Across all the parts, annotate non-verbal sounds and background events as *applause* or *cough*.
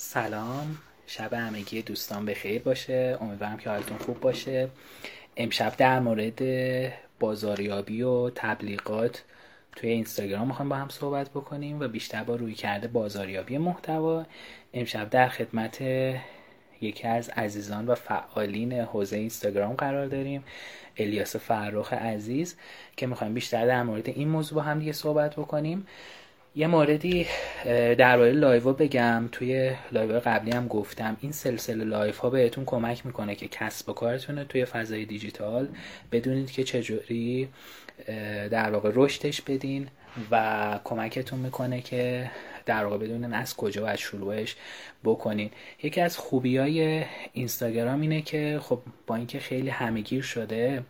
سلام. شب همگی دوستان به خیر باشه. امیدوارم که حالتون خوب باشه. امشب در مورد بازاریابی و تبلیغات توی اینستاگرام می‌خوایم با هم صحبت بکنیم و بیشتر با روی کرده بازاریابی محتوا. امشب در خدمت یکی از عزیزان و فعالین حوزه اینستاگرام قرار داریم الیاس فرخ عزیز که می‌خوایم بیشتر در مورد این موضوع با هم دیگه صحبت بکنیم. یه موردی درباره لایو بگم. توی لایو قبلی هم گفتم. این سلسله لایو ها بهتون کمک می‌کنه که کسب و کارتون توی فضای دیجیتال بدونید که چجوری در واقع رشدش بدین و کمکتون می‌کنه که در واقع بدونن از کجا باید شروعش بکنین. یکی از خوبی های اینستاگرام اینه که خب با اینکه خیلی همهگیر شده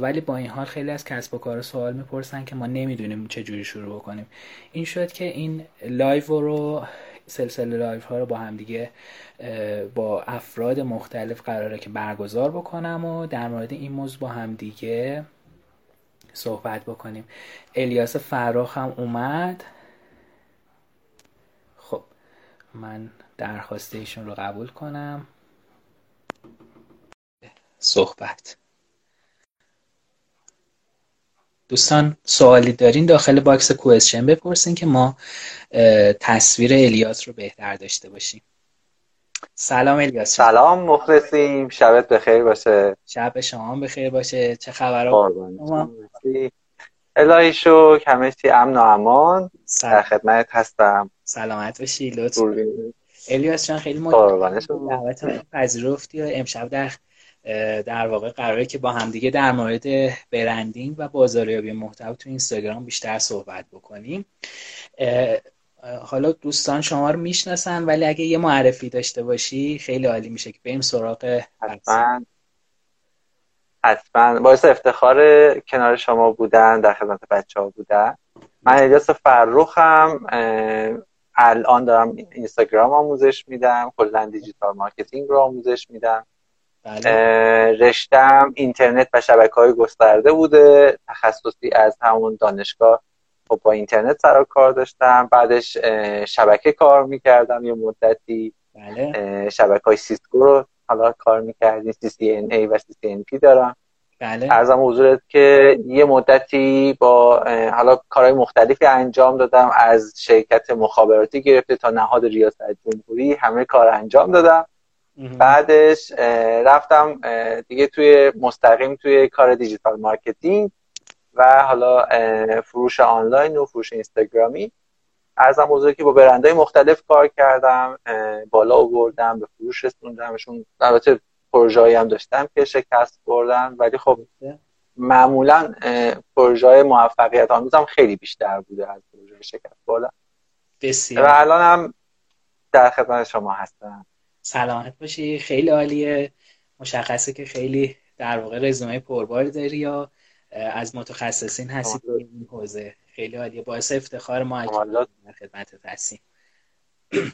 ولی با این حال خیلی از کسب و کار سوال می‌پرسن که ما نمی‌دونیم چه جوری شروع بکنیم. این شد که این لایو رو سلسله لایو ها رو با هم دیگه با افراد مختلف قراره که برگزار بکنم و در مورد این موضوع با هم دیگه صحبت بکنیم. الیاس فراخ هم اومد. من درخواست ایشون رو قبول کنم. صحبت. دوستان سوالی دارین داخل box question بپرسین که ما تصویر الیاس رو بهتر داشته باشیم. سلام الیاس سلام مخلصیم. شبت بخیر باشه. شب شما بخیر باشه. چه خبر الهی شکر همه چی امن و امان. در خدمت هستم. سلامت باشی لطف الیاس جان خیلی متشکرم. دعوت پذیرفتی و امشب در در واقع قراره که با همدیگه در مورد برندینگ و بازاریابی محتوا تو اینستاگرام بیشتر صحبت بکنیم. حالا دوستان شما رو می‌شناسن ولی اگه یه معرفی داشته باشی خیلی عالی میشه که بریم سراغ حتما. حتما. باعث افتخار کنار شما بودن در خدمت بچه ها بودن. من الیاس فرخم الان دارم اینستاگرام آموزش میدم کلا digital marketing رو آموزش میدم. بله. رشتم اینترنت و شبکه های گسترده بوده. تخصصی از همون دانشگاه خب با اینترنت سر کار داشتم. بعدش شبکه کار می‌کردم یه مدتی. بله. شبکه های Cisco رو حالا کار می‌کردیم CCNA و CCNP دارم. بله. عرضم حضورت که یه مدتی با حالا کارهای مختلفی انجام دادم. از شرکت مخابراتی گرفته تا نهاد ریاست جمهوری همه کار انجام دادم. بعدش رفتم دیگه توی مستقیم توی کار digital marketing و حالا فروش آنلاین و فروش اینستاگرامی. عرضم به حضورت که با برندهای مختلف کار کردم بالا آوردم به فروش رسوندمشون البته پروژه هم داشتم که شکست بردن ولی خب معمولا پروژه موفقیت آمیزم خیلی بیشتر بوده از پروژه شکست بردن بسیار. و الان هم در خدمت شما هستم. سلامت باشی. خیلی عالیه. مشخصه که خیلی در واقع رزومه پربار داری یا از متخصصین هستی این حوزه خیلی عالیه. باعث افتخار ما در خدمت هستیم.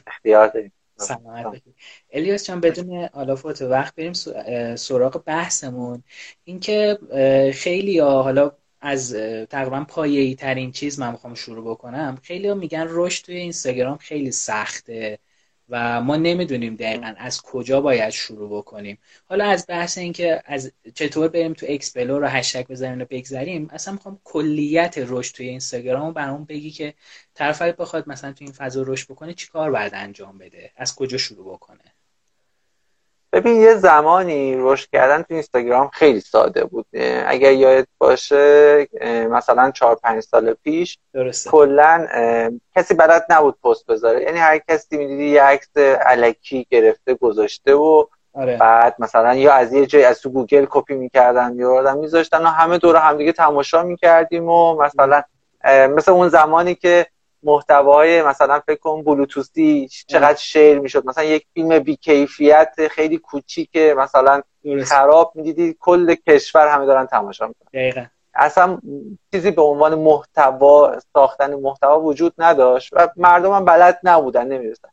اختیار داریم. سلامت الیاس جان بدون اتلاف وقت بریم سراغ بحثمون. اینکه خیلی ها حالا از تقریبا پایه‌ای ترین چیز من می‌خوام شروع بکنم. خیلی ها میگن رشد توی اینستاگرام خیلی سخته. و ما نمی‌دونیم دقیقا از کجا باید شروع بکنیم. حالا از بحث اینکه از چطور بریم تو explore رو هشتگ بزنیم و بگذریم اصلا می‌خوام کلیت رشد توی اینستاگرام برام بگی که طرف بخواد مثلا تو این فضا رشد بکنه چیکار باید انجام بده از کجا شروع بکنه. ببین یه زمانی رشد کردن تو اینستاگرام خیلی ساده بود. اگر یاد باشه مثلا چهار پنج سال پیش کلا کسی بلد نبود پست بذاره. یعنی هر کسی می‌دیدی یه عکس علکی گرفته گذاشته و آره. بعد مثلا یا از یه جای از تو گوگل کپی می‌کردن آدم میذاشتن و همه دور همدیگه تماشا می‌کردیم و مثلا مثل اون زمانی که محتوای مثلا فکر کن بلوتوثی چقدر share می‌شد. مثلا یک فیلم بیکیفیت خیلی کوچیک مثلا خراب می‌دیدی کل کشور همه دارن تماشا می‌کنن. اصلا چیزی به عنوان محتوا ساختن محتوا وجود نداشت و مردم هم بلد نبودن نمی‌دونستن.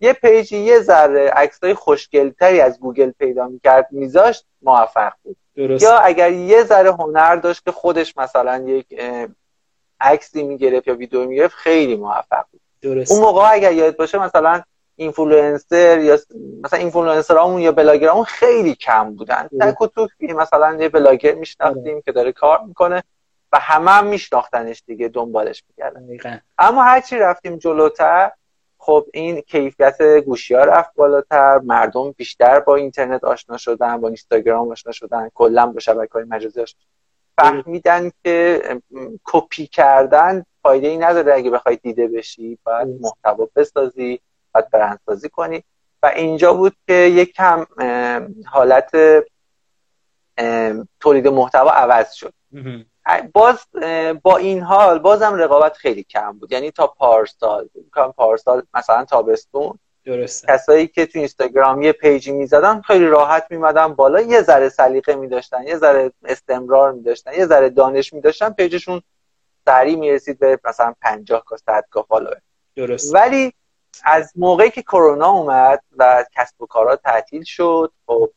یه پیجی یه ذره عکسای خوشگلتری از گوگل پیدا می‌کرد میذاشت موفق بود. یا اگر یه ذره هنر داشت که خودش مثلا یک عکسی می‌گرفت یا ویدیو می‌گرفت خیلی موفق بود. درست. اون موقع اگر یاد باشه مثلا اینفلوئنسر یا مثلا اینفلوئنسرامون یا بلاگرامون خیلی کم بودن. تک و مثلا یه بلاگر میشناختیم که داره کار می‌کنه و همه هم میشناختنش دیگه دنبالش می‌کردن اما هرچی رفتیم جلوتر خب این کیفیت گوشی ها رفت بالاتر مردم بیشتر با اینترنت آشنا شدن با اینستاگرام آشنا شدن کلا با شبکه های مجازی آشنا فهمیدن که کپی کردن فایده ای نداره. اگه بخوای دیده بشی باید محتوا بسازی باید برندسازی کنی. و اینجا بود که یک کم حالت تولید محتوا عوض شد. باز با این حال بازم رقابت خیلی کم بود. یعنی تا پارسال پارسال مثلا تابستون درسته. کسایی که تو اینستاگرام یه page ی می‌زدن خیلی راحت میمدن بالا. یه ذره سلیقه میداشتن یه ذره استمرار میداشتن یه ذره دانش میداشتن page شون سریع می‌رسید به مثلا 50 تا 100 تا فالوور. درست ولی از موقعی که کرونا اومد و کسب و کارها تعطیل شد خب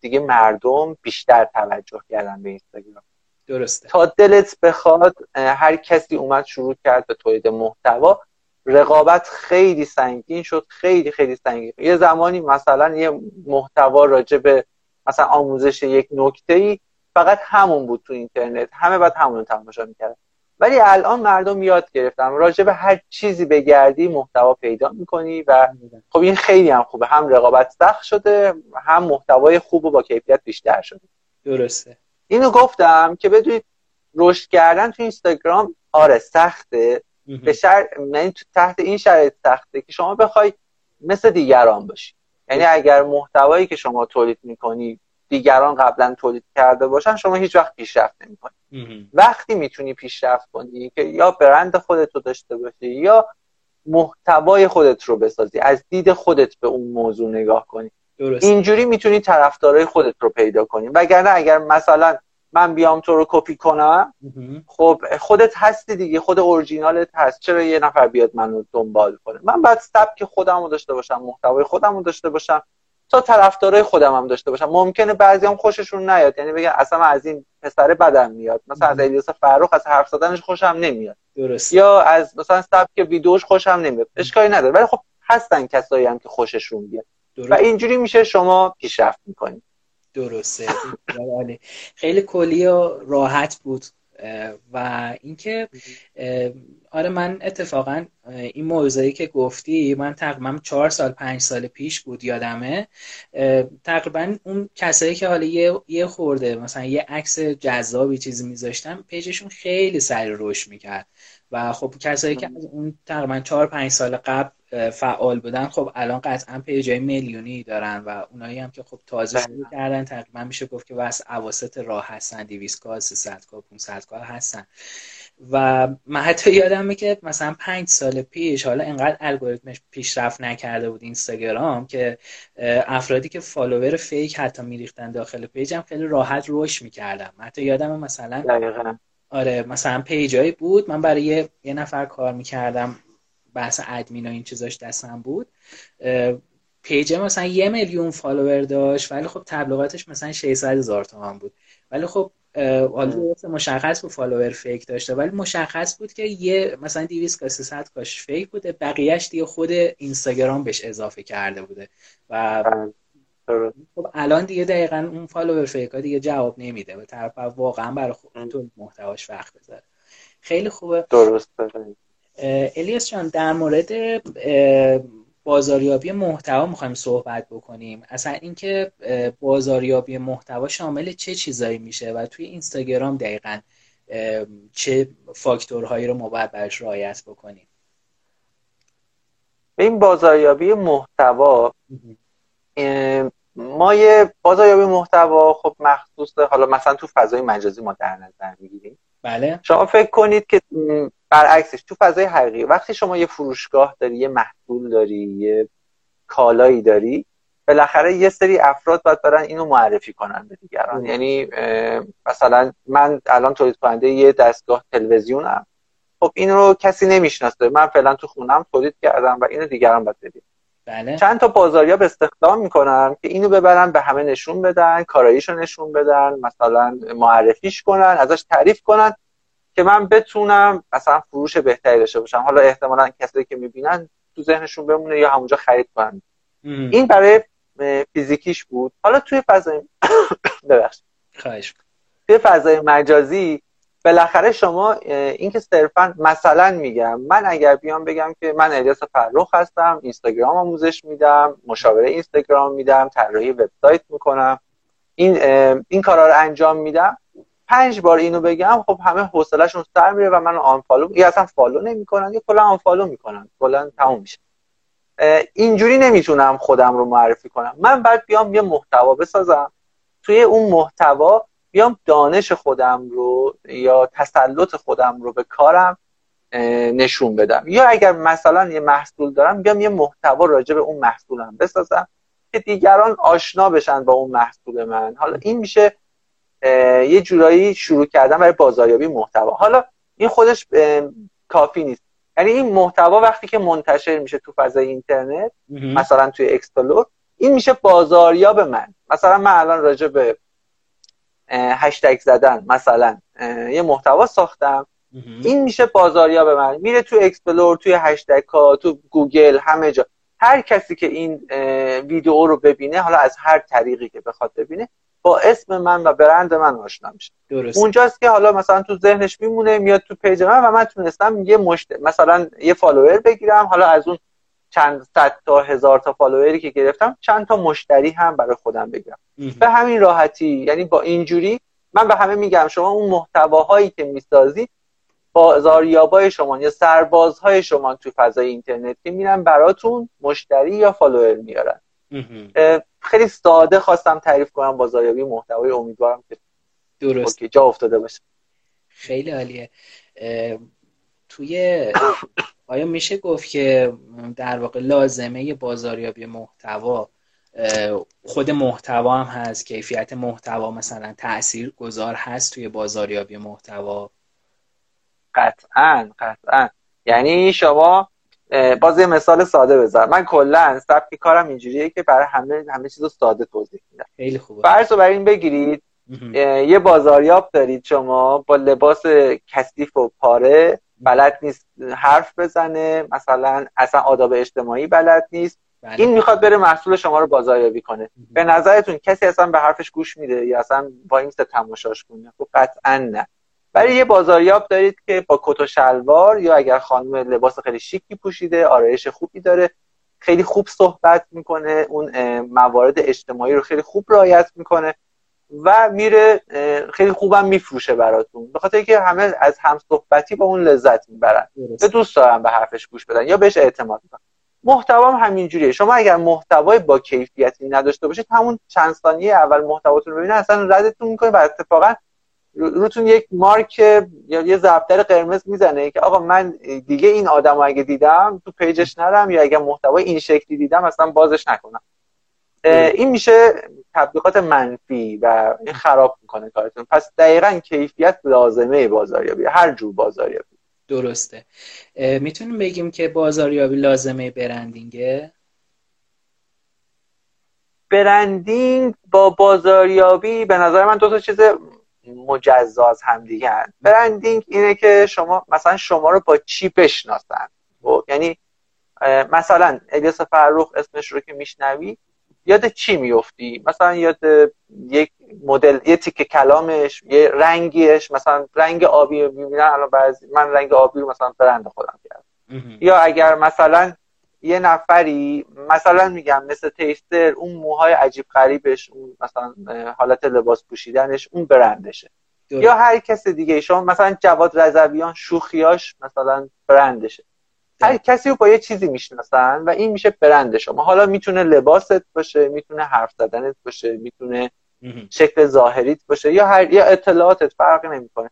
دیگه مردم بیشتر توجه کردن به اینستاگرام. درسته. تا دلت بخواد هر کسی اومد شروع کرد به تولید محتوا. رقابت خیلی سنگین شد خیلی خیلی سنگین یه زمانی مثلا یه محتوا راجع به مثلا آموزش یک نکته ای فقط همون بود تو اینترنت. همه بعد همون رو تماشا می‌کردن. ولی الان مردم یاد گرفتن. راجع به هر چیزی بگردی محتوا پیدا می‌کنی و خب این خیلی هم خوبه. هم رقابت سخت شده هم محتوای خوب و با کیفیت بیشتر شده. درسته. اینو گفتم که بدونید رشد کردن تو اینستاگرام آره سخته. به شر... یعنی تحت این شرایط سخته که شما بخوای مثل دیگران باشی. یعنی اگر محتوایی که شما تولید می‌کنی دیگران قبلا تولید کرده باشن شما هیچ وقت پیشرفت نمی‌کنی. وقتی می‌تونی پیشرفت کنی که یا برند خودت رو داشته باشی یا محتوای خودت رو بسازی از دید خودت به اون موضوع نگاه کنی. درست. اینجوری می‌تونی طرفدارای خودت رو پیدا کنی. وگرنه اگر مثلا من بیام تو رو کپی کنم. خب خودت هستی دیگه خود اورجینالت هست. چرا یه نفر بیاد منو دنبال کنه؟ من بعد سبک خودم رو داشته باشم محتوای خودم رو داشته باشم تا طرفدارای خودم هم داشته باشم. ممکنه بعضی هم خوششون نیاد. یعنی بگن اصلا از این پسر بدم میاد. مثلا از الیاس فرخ از حرف زدنش خوشم نمیاد. درست. یا از مثلا سبک ویدیوش خوشم نمیاد. اشکالی نداره. ولی خب هستن کسایی هم که خوششون بیاد و اینجوری میشه شما پیشرفت می‌کنید. درسته. خیلی کلی و راحت بود. و اینکه آره من اتفاقا این موضوعی که گفتی من تقریبا چهار سال پنج سال پیش بود یادمه. تقریبا اون کسایی که حالا یه, خورده مثلا یه عکس جذابی چیزی میذاشتن پیجشون خیلی سری رشد می‌کرد. و خب کسایی که از اون تقریبا چهار پنج سال قبل فعال بودن خب الان قطعا پیجای میلیونی دارن و اونایی هم که خب تازه شروع بله. کردن تقریبا میشه گفت که واسه اواسط راه هستن 200 کا 300 کا 500 کا هستن و من حتی یادمه که مثلا پنج سال پیش حالا انقدر الگوریتمش پیشرفت نکرده بود اینستاگرام که افرادی که follower fake حتی میریختن داخل page م خیلی راحت رشد می‌کردن حتی یادم مثلا دقیقا. آره مثلا page ایی بود من برای یه, یه نفر کار می‌کردم بحث ادمین و این چیزاش دستم بود. page مثلا یه میلیون follower داشت ولی خب تبلیغاتش مثلا 600 هزار تومان بود. ولی خب حالا مشخص بود follower fake داشته ولی مشخص بود که یه مثلا 200 تا 300 K ش fake بوده بقیهش دیگه خود اینستاگرام بهش اضافه کرده بوده. و. خب الان دیگه دقیقا اون فالوور فیک ها دیگه جواب نمیده به طرف واقعا برای خود تو محتواش وقت بذاره. خیلی خوبه. درست الیاس جان در مورد بازاریابی محتوا می‌خوایم صحبت بکنیم. اصلا اینکه بازاریابی محتوا شامل چه چیزایی میشه و توی اینستاگرام دقیقا چه فاکتورهایی رو ما باید برش رعایت بکنیم؟ این بازاریابی محتوا ما یه بازاریابی محتوا خب مخصوص حالا مثلا تو فضای مجازی ما در نظر می‌گیریم. بله. شما فکر کنید که برعکسش تو فضای حقیقی وقتی شما یه فروشگاه داری یه محصول داری یه کالایی داری بالاخره یه سری افراد باید برن اینو معرفی کنن به دیگران. یعنی مثلا من الان تولید کننده یه دستگاه تلویزیونم. خب این رو کسی نمی‌شناسه. من فعلا تو خونم تولید کردم و اینو دیگران باید بدید بله. چند تا بازاریاب استخدام می‌کنن که اینو ببرن به همه نشون بدن کاراییشو نشون بدن مثلا معرفیش کنن ازش تعریف کنن. که من بتونم مثلا فروش بهتری داشته باشم. حالا احتمالا کسایی که می‌بینن تو ذهنشون بمونه یا همونجا خرید کنن. این برای فیزیکیش بود. حالا توی فضای *coughs* ببخشید. خواهش. توی فضای مجازی بالاخره شما اینکه صرفا مثلا میگم من اگر بیام بگم که من الیاس فرخ هستم اینستاگرام آموزش میدم مشاوره اینستاگرام میدم طراحی وبسایت می‌کنم این این کارا رو انجام میدم. پنج بار اینو بگم خب همه حوصلهشون سر میره و من آنفالو یا اصلا فالو نمی‌کنن یا کلا آنفالو می‌کنن. کلا تموم میشه. اینجوری نمی‌تونم خودم رو معرفی کنم. من بعد بیام یه محتوا بسازم. توی اون محتوا بیام دانش خودم رو یا تسلط خودم رو به کارم نشون بدم. یا اگر مثلا یه محصول دارم بیام یه محتوا راجع به اون محصولم بسازم که دیگران آشنا بشن با اون محصول من. حالا این میشه یه جورایی شروع کردن برای بازاریابی محتوا. حالا این خودش کافی نیست. یعنی این محتوا وقتی که منتشر میشه تو فضای اینترنت مثلا توی explore این میشه بازاریاب من. مثلا من الان راجع به هشتگ زدن مثلا یه محتوا ساختم. این میشه بازاریاب من. میره تو explore توی هشتگ ها تو گوگل همه جا. هر کسی که این ویدیو رو ببینه حالا از هر طریقی که بخواد ببینه با اسم من و برند من آشنا میشه. درست. اونجاست که حالا مثلا تو ذهنش میمونه میاد تو page من و من تونستم یه مشت... مثلا یه follower بگیرم. حالا از اون چند صد تا هزار تا فالووری که گرفتم چند تا مشتری هم برای خودم بگیرم. به همین راحتی. یعنی با اینجوری من به همه میگم شما اون محتواهایی که می‌سازید بازاریابای شما یا سربازهای شما تو فضای اینترنتی میرن براتون مشتری یا فالوور میارن. خیلی ساده خواستم تعریف کنم بازاریابی محتوای امیدوارم که درست. جا افتاده باشه. خیلی عالیه. توی آیا میشه گفت که در واقع لازمه بازاریابی محتوا؟ خود محتوا هم هست کیفیت محتوا مثلا تأثیر گذار هست توی بازاریابی محتوا؟ قطعا قطعا. یعنی شما باز یه مثال ساده بذار من کلا سبک کارم اینجوریه که برای همه همه چیز ساده توضیح میدم. خیلی خوبه. فرض رو این بگیرید یه بازاریاب دارید شما با لباس کثیف و پاره بلد نیست حرف بزنه مثلا اصلا آداب اجتماعی بلد نیست. بله. این می‌خواد بره محصول شما رو بازاریابی کنه. به نظرتون کسی اصلا به حرفش گوش میده یا اصلا با این تماشاش کنه؟ خب قطعا نه. برای یه بازاریاب دارید که با کت و شلوار یا اگر خانم لباس خیلی شیکی پوشیده آرایش خوبی داره خیلی خوب صحبت می‌کنه اون موارد اجتماعی رو خیلی خوب رعایت می‌کنه و میره خیلی خوبم میفروشه براتون. به خاطر اینکه همه از هم صحبتی با اون لذت می‌برن. به دوست دارن به حرفش گوش بدن یا بهش اعتماد می‌کنن محتوا هم همینجوریه. شما اگر محتوای با کیفیتی نداشته باشید همون چند ثانیه اول محتواتون رو ببینید اصلا ردتون می‌کنه و اتفاقا روتون یک مارک یا یه ضربدر قرمز می‌زنه که آقا من دیگه این آدم اگه دیدم تو پیجش نرم یا اگه محتوای این شکلی دیدم اصلا بازش نکنم. این میشه تبلیغات منفی و این خراب می‌کنه کارتون. پس دقیقا کیفیت لازمه بازاریابی هر جور بازاریابی. درسته. می‌تونیم بگیم که بازاریابی لازمه برندینگه برندینگ با بازاریابی به نظر من دو تا چیز مجزا از همدیگه برندینگ اینه که شما مثلا شما رو با چی بشناسن؟ خب، یعنی مثلا الیاس فرخ اسمش رو که میشنوی یاد چی میفتی مثلا یاد یک مدل یه تیکه کلامش یه رنگیش مثلا رنگ آبی می‌بینن الان بعضی من رنگ آبی رو مثلا برند خودم کردم یا اگر مثلا یه نفری مثلا میگم مثل تیستر اون موهای عجیب غریبش اون مثلا حالت لباس پوشیدنش اون برندشه. یا هر کس دیگه شما مثلا جواد رضویان شوخیاش مثلا برندشه. هر کسی رو با یه چیزی می‌شناسن و این میشه برند شما. حالا می‌تونه لباست باشه می‌تونه حرف زدنت باشه می‌تونه شکل ظاهریت باشه یا هر یا اطلاعاتت فرق نمی‌کنه.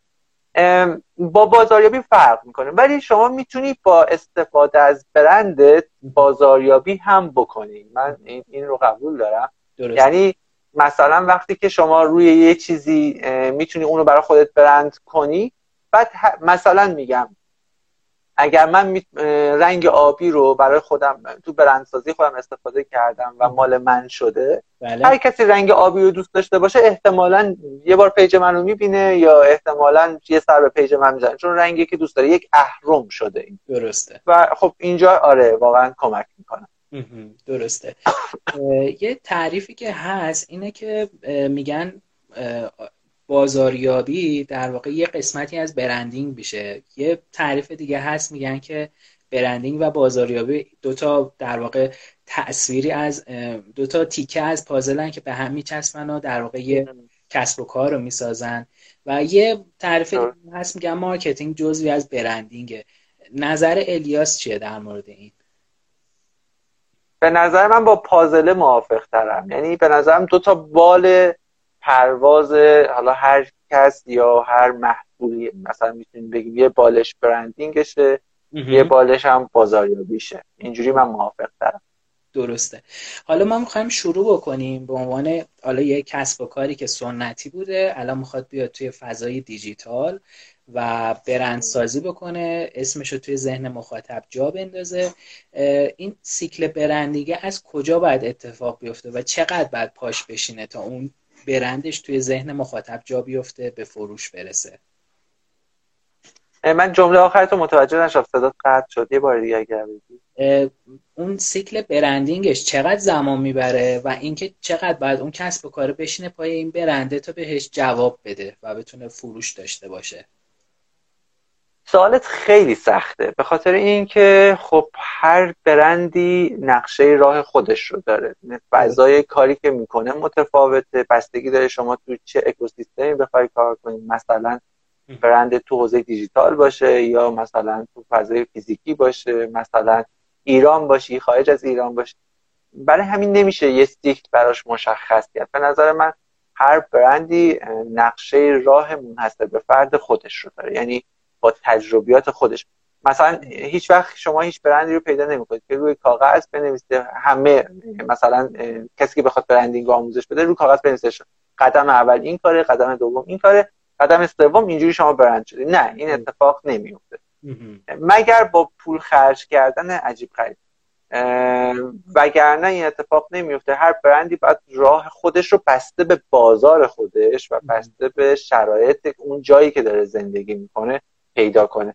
با بازاریابی فرق می‌کنه. ولی شما می‌تونی با استفاده از برندت بازاریابی هم بکنی. من این, رو قبول دارم. درست. یعنی مثلا وقتی که شما روی یه چیزی می‌تونی اونو برای خودت برند کنی بعد مثلا میگم اگر من رنگ آبی رو برای خودم تو برندسازی خودم استفاده کردم و مال من شده بله. هر کسی رنگ آبی رو دوست داشته باشه احتمالا یه بار page من رو می‌بینه یا احتمالا یه سر به page من می‌زنه چون رنگی که دوست داره یک اهرم شده این. درسته. و خب اینجا آره واقعا کمک می‌کنه. درسته. یه تعریفی که هست اینه که میگن بازاریابی در واقع یه قسمتی از branding میشه. یه تعریف دیگه هست میگن که branding و بازاریابی دوتا در واقع تصویری از دوتا تیکه از پازلن که به هم میچسبن و در واقع یه کسب و کار رو می‌سازن. و یه تعریف هست میگن marketing جزوی از branding ه. نظر الیاس چیه در مورد این؟ به نظر من با پازله موافق ترم یعنی به نظرم دو تا بال پرواز حالا هر کس یا هر محصولی مثلا می‌تونیم بگیم یه بالش برندینگشه یه بالش هم بازاریابیشه. اینجوری من موافق دارم درسته. حالا ما می‌خوایم شروع بکنیم به عنوان حالا یه کسب و کاری که سنتی بوده الان می‌خواد بیاد توی فضای دیجیتال و برندسازی بکنه اسمش رو توی ذهن مخاطب جا بندازه. این سیکل برندیگه از کجا باید اتفاق بیفته و چقدر باید پاش بشینه تا اون برندش توی ذهن مخاطب جا بیفته به فروش برسه. من جمله آخر تو متوجه نشد صدات قطع شد. یه بار دیگه اگر اون سیکل برندینگش چقدر زمان می‌بره و اینکه چقدر باید اون کسب و کار بشینه پای این برنده تا بهش جواب بده و بتونه فروش داشته باشه. سوالت خیلی سخته. به خاطر اینکه خب هر برندی نقشه راه خودش رو داره. فضای کاری که می‌کنه متفاوته. بستگی داره شما تو چه اکوسیستمی بخوای کار کنید مثلا برند تو حوزه دیجیتال باشه یا مثلا تو فضای فیزیکی باشه. مثلا ایران باشی خارج از ایران باشه برای همین نمیشه یه سیکل براش مشخص کرد. به نظر من هر برندی نقشه راه منحصر به فرد خودش رو داره. یعنی با تجربیات خودش. مثلا هیچ وقت شما هیچ برندی رو پیدا نمی‌کنید که روی کاغذ بنویسه همه مثلا کسی که بخواد برندینگ آموزش بده روی کاغذ بنویسه قدم اول این کاره قدم دوم این کاره قدم سوم اینجوری شما برند شدید. نه این اتفاق نمیفته مگر با پول خرج کردن عجیب غریب. وگرنه این اتفاق نمیفته هر برندی باید راه خودش رو بسته به بازار خودش و بسته به شرایط اون جایی که داره زندگی می‌کنه. پیدا کنه.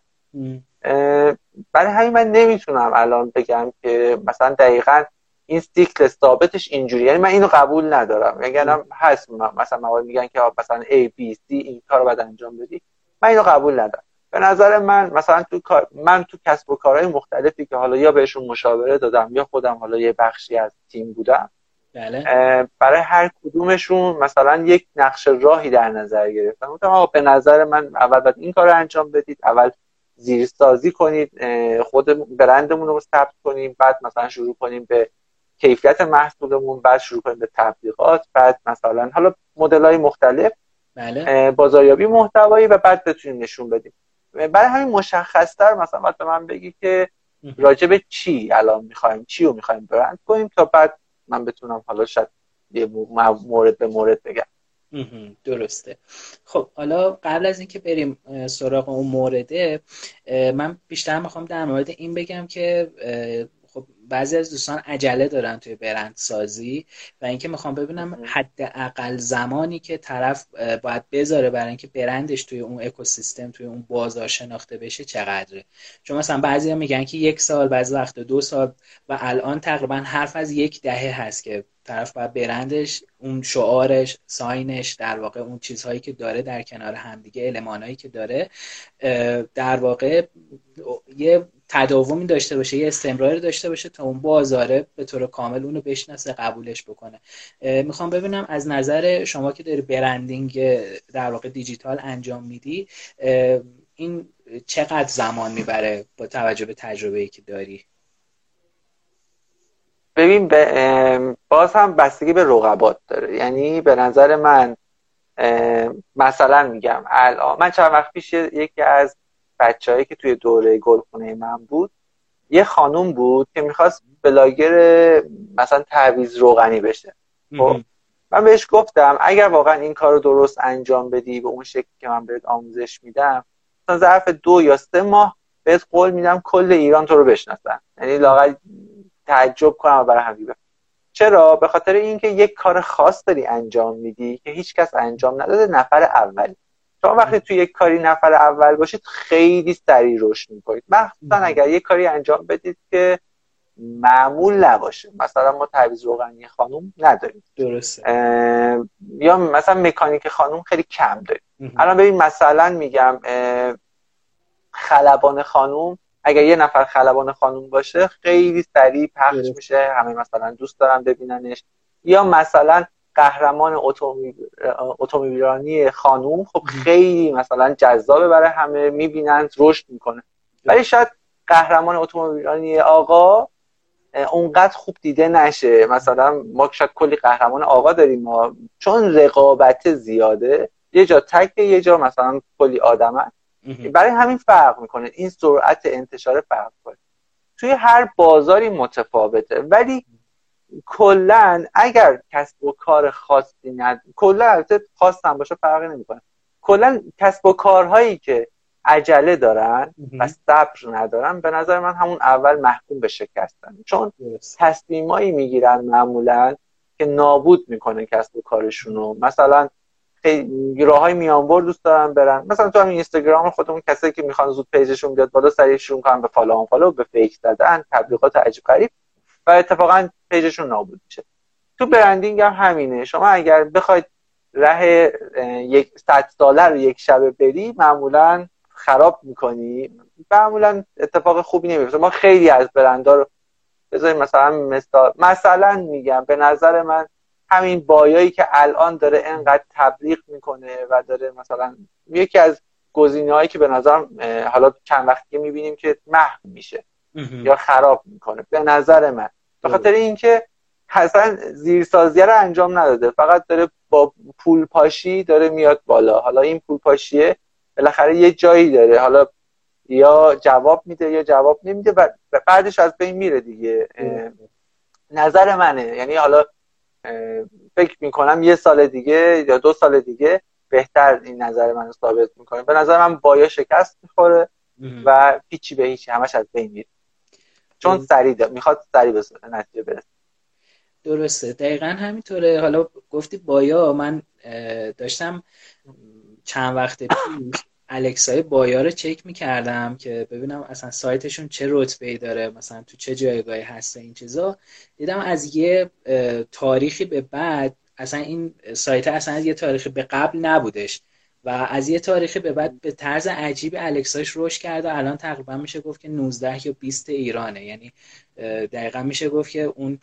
برای همین من نمی‌تونم الان بگم که مثلا دقیقا این سیکل ثابتش اینجوری. یعنی من اینو قبول ندارم. یعنی هست مثلا مواد میگن که مثلا A B C این کار رو باید انجام بدی. من اینو قبول ندارم. به نظر من مثلا تو کار من تو کسب و کارهای مختلفی که حالا یا بهشون مشاوره دادم یا خودم حالا یه بخشی از تیم بودم بله. برای هر کدومشون مثلا یک نقش راهی در نظر گرفتم گفتم به نظر من اول باید این کار رو انجام بدید اول زیرسازی کنید خود برندمون رو ثبت کنیم بعد مثلا شروع کنیم به کیفیت محصولمون بعد شروع کنیم به تبلیغات بعد مثلا حالا مدل های مختلف بله. بازاریابی محتوایی و بعد بتونیم نشون بدیم برای همین مشخصتر مثلا باید به من بگی که راجب چی الان می‌خوایم چی رو می‌خوایم برند کنیم تا بعد من بتونم حالا شاید یه مورد به مورد بگم. درسته. خب حالا قبل از اینکه بریم سراغ اون مورده من بیشتر می‌خوام در مورد این بگم که بعضی از دوستان عجله دارن توی برند سازی و اینکه می‌خوام ببینم حداقل زمانی که طرف باید بذاره برای اینکه برندش توی اون اکوسیستم توی اون بازار شناخته بشه چقدره. چون مثلا بعضی میگن که یک سال بعضی وقت دو سال و الان تقریبا حرف از یک دهه هست که طرف باید برندش اون شعارش ساینش در واقع اون چیزهایی که داره در کنار همدیگه المانهایی که داره در واقع یه تداومی داشته باشه یه استمراری داشته باشه تا اون بازاره به طور کامل اونو بشناسه قبولش بکنه. می‌خوام ببینم از نظر شما که داری برندینگ در واقع دیجیتال انجام میدی این چقدر زمان می‌بره با توجه به تجربه ای که داری؟ ببین باز هم بستگی به رقبات داره. یعنی به نظر من مثلا میگم الان من چند وقت پیش یکی از بچههایی که توی دوره گلخونه من بود یه خانوم بود که می‌خواست بلاگر مثلا تعویز روغنی بشه. خب من بهش گفتم اگر واقعا این کار رو درست انجام بدی به اون شکلی که من بهت آموزش میدم مثلا ظرف دو یا سه ماه بهت قول میدم کل ایران تو رو بشناسن. یعنی لاقل تعجب کنم برای همین چرا؟ به خاطر اینکه یک کار خاص داری انجام میدی که هیچ کس انجام نداده نفر اولی شما وقتی تو یک کاری نفر اول باشید خیلی سریع رشد می‌کنید. مخصوصا اگر یک کاری انجام بدید که معمول نباشه. مثلا ما تعویض روغنی خانوم نداریم. درسته. یا مثلا مکانیک خانوم خیلی کم داریم. الان ببین مثلا میگم خلبان خانوم اگر یه نفر خلبان خانوم باشه خیلی سریع پخش میشه. همه مثلا دوست دارن ببیننش. یا مثلا قهرمان اتومبیلرانی خانوم خب خیلی مثلا جذابه برای همه می‌بینن رشد می‌کنه. ولی شاید قهرمان اتومبیلرانی آقا اونقدر خوب دیده نشه. مثلا ما شاید کلی قهرمان آقا داریم ما. چون رقابت زیاده یه جا تک یه جا مثلا کلی آدمن برای همین فرق می‌کنه. این سرعت انتشار فرق کنه توی هر بازاری متفاوته. ولی کلا اگر کسب و کار خاصی ند کلا البته خاص هم باشه فرقی نمی‌کنه. کلا کسب و کارهایی که عجله دارن و صبر ندارن به نظر من همون اول محکوم به شکستن چون تصمیمایی می‌گیرن معمولا که نابود می‌کنه کسب و کارشونو. مثلا راه های میانبر دوست دارن برن. مثلا تو همین اینستاگرام خودمون کسایی که می‌خوان زود page شون بیاد بالا سریع شروع کنن به follow follow به fake زدن تبلیغات عجیب غریب. و اتفاقا پیجشون نابود میشه. تو برندینگ هم همینه. شما اگر بخواید ره یک صد ساله رو یک شبه بری معمولا خراب می‌کنی. معمولا اتفاق خوبی نمیفته ما خیلی از برندها رو بذاریم مثلا مثلا مثلا میگم به نظر من همین بایایی که الان داره انقدر تبلیغ می‌کنه و داره مثلا یکی از گزینه هایی که به نظر حالا چند وقتی می‌بینیم که محو میشه یا خراب می‌کنه. به نظر من به خاطر اینکه حسن زیرسازیه رو انجام نداده. فقط داره با پول پاشی داره میاد بالا. حالا این پول پاشیه بالاخره یه جایی داره. حالا یا جواب میده یا جواب نمیده و بعدش از بین میره دیگه. نظر منه. یعنی حالا فکر می‌کنم یه سال دیگه یا دو سال دیگه بهتر این نظر من ثابت می‌کنه. به نظر من بایا شکست می‌خوره و پیچی به هیچی همش از بین میره. چون سریع می‌خواد سریع به نتیجه برسه. درسته. دقیقا همینطوره. حالا گفتی بایا من داشتم چند وقت پیش الکسای بایا رو چک می‌کردم که ببینم اصلا سایتشون چه رتبه داره مثلا تو چه جایگاهی هست این چیزا. دیدم از یه تاریخی به بعد اصلا این سایت اصلا از یه تاریخی به قبل نبودش. و از یه تاریخی به بعد به طرز عجیب الکساش روش کرده و الان تقریبا میشه گفت که 19 یا 20 ایرانه. یعنی دقیقا میشه گفت که اون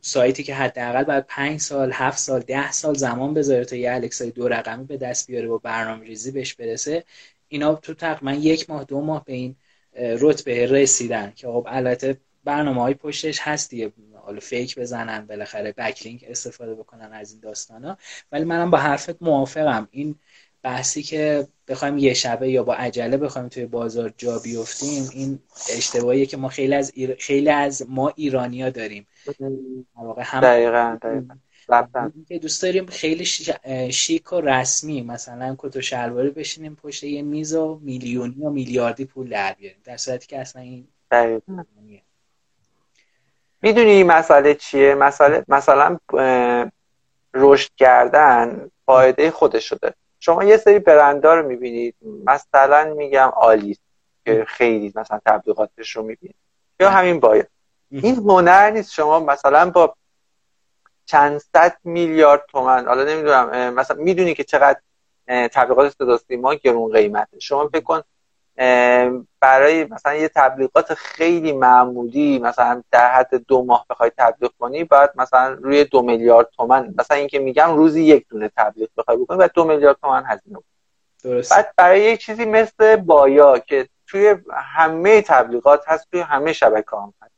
سایتی که حداقل بعد 5 سال 7 سال 10 سال زمان بذاره تا یه الکسای دو رقمی به دست بیاره و برنامه ریزی بهش برسه اینا تو تقریبا یک ماه دو ماه به این رتبه رسیدن که خب البته برنامه های پشتش هست دیگه. حالا فیک بزنن بالاخره بکلینک استفاده بکنن از این داستانا. ولی منم با حرفت موافقم. این بحثی که بخوایم یه شبه یا با عجله بخوایم توی بازار جا بیفتیم این اشتباهیه که ما خیلی از خیلی از ما ایرانیا داریم. هم دقیقا که دوست داریم خیلی شیک و رسمی مثلا کت و شلواری بشینیم پشت یه میز و میلیونی و میلیاردی پول در بیاریم. در صورتی که اصلا این می‌دونی مسئله چیه؟ مسئله مثلا رشد کردن فایده خودش شده شما یه سری برندها رو می‌بینید. مثلا میگم آلیس که خیلی مثلا تبلیغاتش رو می‌بینید یا همین باید این هنر نیست شما مثلا با چند صد میلیارد تومن حالا نمی‌دونم مثلا می‌دونی که چقدر تبلیغات صدا سیما گرون قیمته. شما فکر کن برای مثلا یه تبلیغات خیلی معمولی مثلا در حد دو ماه بخوای تبلیغ کنی باید مثلا روی دو میلیارد تومن مثلا اینکه میگم روزی یک دونه تبلیغ بخوای بکنی و دو میلیارد تومن هزینه درست. بعد برای یک چیزی مثل بایا که توی همه تبلیغات هست توی همه شبکه هم هست.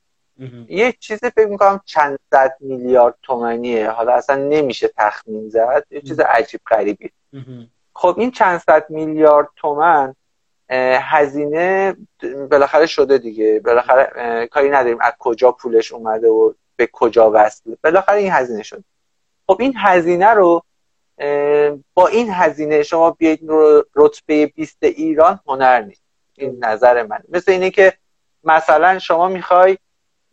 یه چیزی فکر می‌کنم چند صد میلیارد تومنیه. حالا اصلا نمیشه تخمین زد یه چیز عجیب غریبی خب این چند صد میلیارد تومن هزینه بالاخره شده دیگه. بالاخره کاری نداریم. از کجا پولش اومده و به کجا وصله بالاخره این هزینه شده. خب این هزینه رو با این هزینه شما بیاید رتبه 20 ایران هنر نیست. این نظر من. مثل اینه که مثلا شما می‌خوای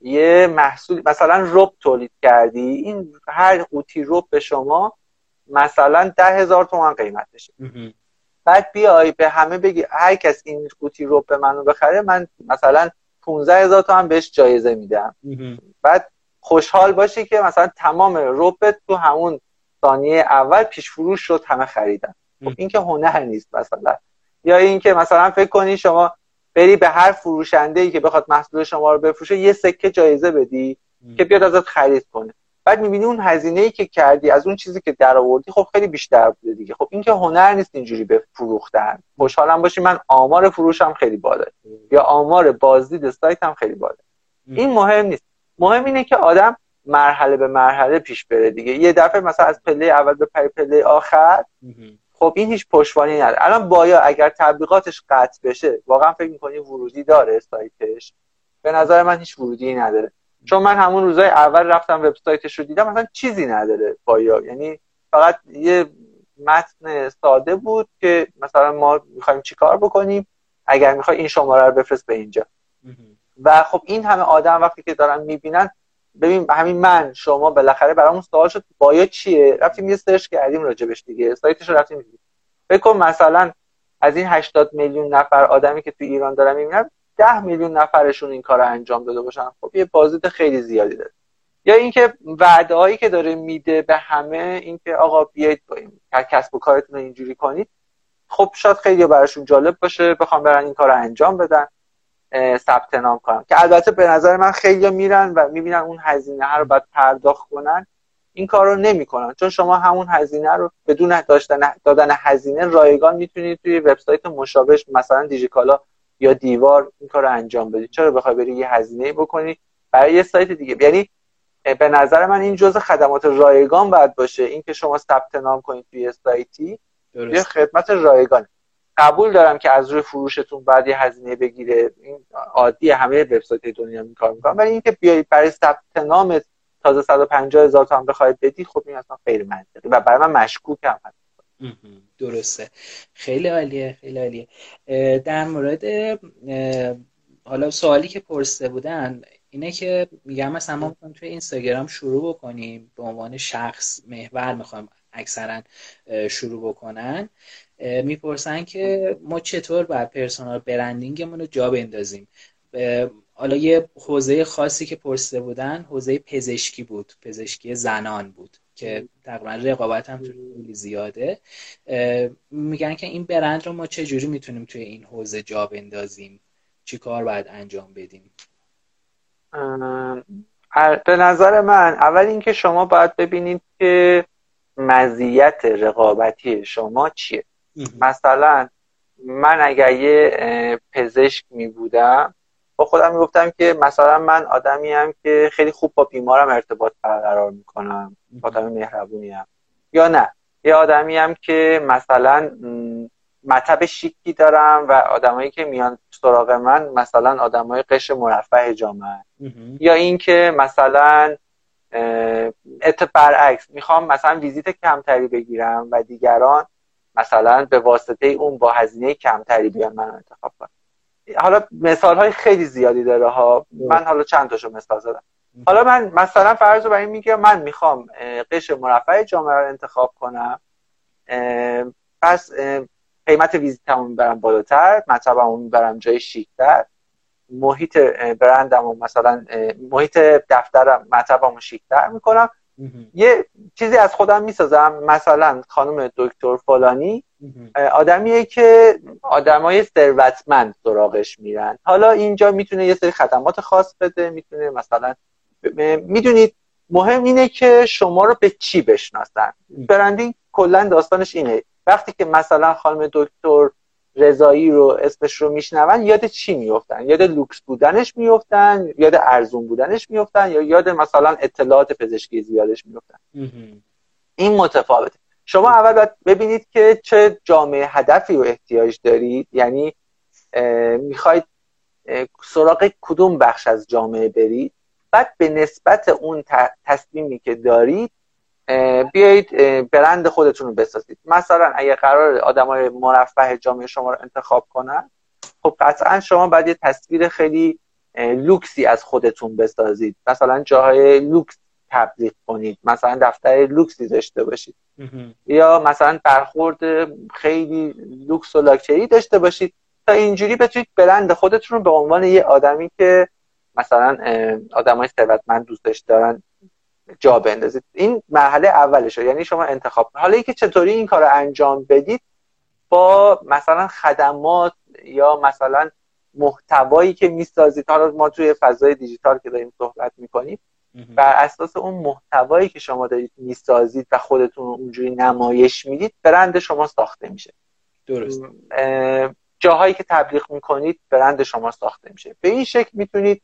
یه محصول مثلا رب تولید کردی. این هر قوطی رب به شما مثلا ده هزار تومن قیمتشه. بعد بیای به همه بگی هر کس این قوطی رب به منو بخره من مثلا 15 هزار تومن بهش جایزه میدم. بعد خوشحال باشی که مثلا تمام ربت تو همون ثانیه اول پیش فروش شد همه خریدن. خب این که هنر نیست مثلا. یا اینکه مثلا فکر کنی شما بری به هر فروشنده ای که بخواد محصول شما رو بفروشه یه سکه جایزه بدی که بیاد ازت خرید کنه. بعد می‌بینی اون هزینه ای که کردی از اون چیزی که در آوردی خب خیلی بیشتر بوده دیگه. خب این که هنر نیست اینجوری به فروختن خوشحالم باشی من آمار فروشم خیلی بالا یا آمار بازدید سایتم خیلی بالا این مهم نیست. مهم اینه که آدم مرحله به مرحله پیش بره دیگه. یه دفعه مثلا از پله اول به پله آخر خب این هیچ پشتوانی نداره. الان بایا اگر تبلیغاتش قطع بشه واقعا فکر می‌کنی ورودی داره سایتش؟ به نظر من هیچ ورودی نداره. چون من همون روزای اول رفتم وبسایتش رو دیدم مثلا چیزی نداره بایا یعنی فقط یه متن ساده بود که مثلا ما می‌خوایم چیکار بکنیم اگر می‌خوای این شماره رو بفرست به اینجا. و خب این همه آدم وقتی که دارن می‌بینن ببین همین من شما بالاخره برامون سوال شد بایا چیه؟ رفتیم یه سرچ کردیم راجبش دیگه سایتش رو رفتیم دیدیم فکر مثلا از این 80 میلیون نفر آدمی که تو ایران دارن می‌بینن 10 میلیون نفرشون این کار رو انجام داده باشن خب یه بازدید خیلی زیادی داره. یا اینکه وعده هایی که داره میده به همه اینکه آقا بیاید کسب و کارتون رو اینجوری کنید خب شاید خیلی براشون جالب باشه بخوام برن این کار رو انجام بدن ثبت نام کنم که البته به نظر من خیلی میرن و می‌بینن اون هزینه ها رو باید پرداخت کنن این کار رو نمی‌کنن. چون شما همون هزینه رو بدون داشتن دادن هزینه رایگان می‌تونید توی وبسایت مشابه مثلا دیجیکالا یا دیوار این کار رو انجام بدید چرا بخوای بری یه هزینه بکنی؟ برای یه سایت دیگه. یعنی به نظر من این جزء خدمات رایگان باید باشه. اینکه شما ثبت نام کنید توی سایتی یه خدمت رایگان قبول دارم که از روی فروشتون بعد یه هزینه بگیره. این عادی همه وبسایت دنیا این کار می‌کنن. ولی اینکه بیای برای ثبت نام تازه 150 هزار تومان بخواید بدی خب این اصلا غیر منطقی و برای من مشکوکم. هست درسته. خیلی عالیه خیلی عالیه. در مورد حالا سوالی که پرسیده بودن اینه که میگم مثلا ما توی اینستاگرام شروع بکنیم به عنوان شخص محور می‌خوایم اکثرا شروع بکنن. می‌پرسن که ما چطور باید پرسونال برندینگمون رو جا بندازیم؟ حالا یه حوزه خاصی که پرسیده بودن حوزه پزشکی بود پزشکی زنان بود. که تقریبا رقابت هم خیلی زیاده. میگن که این برند رو ما چجوری می‌تونیم توی این حوزه جا بندازیم؟ چی کار باید انجام بدیم؟ به نظر من اول اینکه شما باید ببینید که مزیت رقابتی شما چیه. مثلا من اگر یه پزشک می بودم با خودم می‌گفتم که مثلا من آدمی هم که خیلی خوب با بیمارم ارتباط برقرار می‌کنم آدم مهربونی هم یا نه یه آدمی هم که مثلا مطب شیکی دارم و آدمایی که میان سراغ من مثلا آدمای قش مرفه جامعه. یا اینکه مثلا ات برعکس می‌خوام مثلا ویزیت کمتری بگیرم و دیگران مثلا به واسطه اون با هزینه کمتری بیان من انتخاب کنم حالا مثال های خیلی زیادی داره ها. من حالا چند تاشو مثال زدم. حالا من مثلا فرض رو برای میگم من می‌خوام قش مرفع جامعه رو انتخاب کنم. پس قیمت ویزیتمو می‌برم بالاتر مطبمو می‌برم جای شیکتر. محیط برندم و مثلا محیط دفترم مطبمو شیکتر می‌کنم. یه چیزی از خودم می‌سازم مثلا خانم دکتر فلانی آدمیه که آدمای ثروتمند سراغش میرن. حالا اینجا می‌تونه یه سری خدمات خاص بده می‌تونه مثلا می‌دونید مهم اینه که شما رو به چی بشناسن. برندینگ کلا داستانش اینه. وقتی که مثلا خانم دکتر رضایی رو اسمش رو میشنون یاد چی میفتن یاد لوکس بودنش میفتن یاد ارزون بودنش میفتن یا یاد مثلا اطلاعات پزشکی زیادش میفتن این متفاوته. شما اول باید ببینید که چه جامعه هدفی رو احتیاج دارید. یعنی می‌خواید سراغ کدوم بخش از جامعه برید؟ بعد به نسبت اون تصمیمی که دارید بیایید برند خودتون رو بسازید. مثلا اگه قرار های مرفه جامعه شما رو انتخاب کنن خب قطعا شما باید یه تصویر خیلی لوکسی از خودتون بسازید. مثلا جاهای لوکس تبلیغ کنید. مثلا دفتر لوکسی داشته باشید. یا مثلا برخورد خیلی لوکس و لاکچری داشته باشید. تا اینجوری بتونید برند خودتون رو به عنوان یه آدمی که مثلا آدمای ثروتمند دوستش دارن جا بندازید. این مرحله اولشه. یعنی شما انتخاب حالا اینکه چطوری این کار رو انجام بدید با مثلا خدمات یا مثلا محتوایی که می‌سازید. حالا ما توی فضای دیجیتال که داریم صحبت می‌کنیم بر اساس اون محتوایی که شما دارید می‌سازید و خودتون رو اونجوری نمایش می‌دید برند شما ساخته میشه. درست جاهایی که تبلیغ می‌کنید برند شما ساخته میشه. به این شکل می‌تونید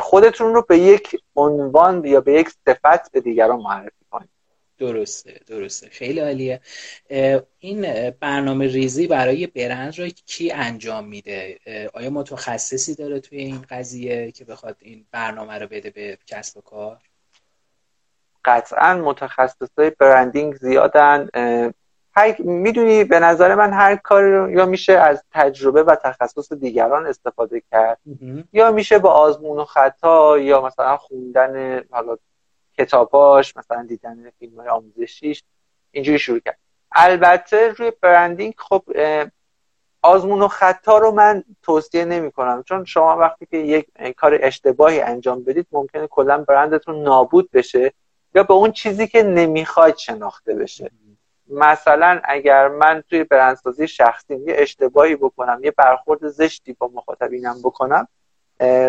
خودتون رو به یک عنوان یا به یک صفت به دیگران معرفی درسته درسته. خیلی عالیه. این برنامه ریزی برای برند رو کی انجام میده؟ آیا متخصصی داره توی این قضیه که بخواد این برنامه رو بده به کسب و کار؟ قطعا متخصصای برندینگ زیادن. می‌دونی به نظر من هر کاری یا میشه از تجربه و تخصص دیگران استفاده کرد یا میشه با آزمون و خطا یا مثلا خوندن حالا کتاباش مثلا دیدن فیلم های آموزشیش اینجوری شروع کرد. البته روی برندینگ خب آزمون و خطا رو من توصیه نمی کنم چون شما وقتی که یک کار اشتباهی انجام بدید ممکنه کلا برندتون نابود بشه یا به اون چیزی که نمی‌خواید شناخته بشه. مثلا اگر من توی برندسازی شخصی یه اشتباهی بکنم یه برخورد زشتی با مخاطبینم بکنم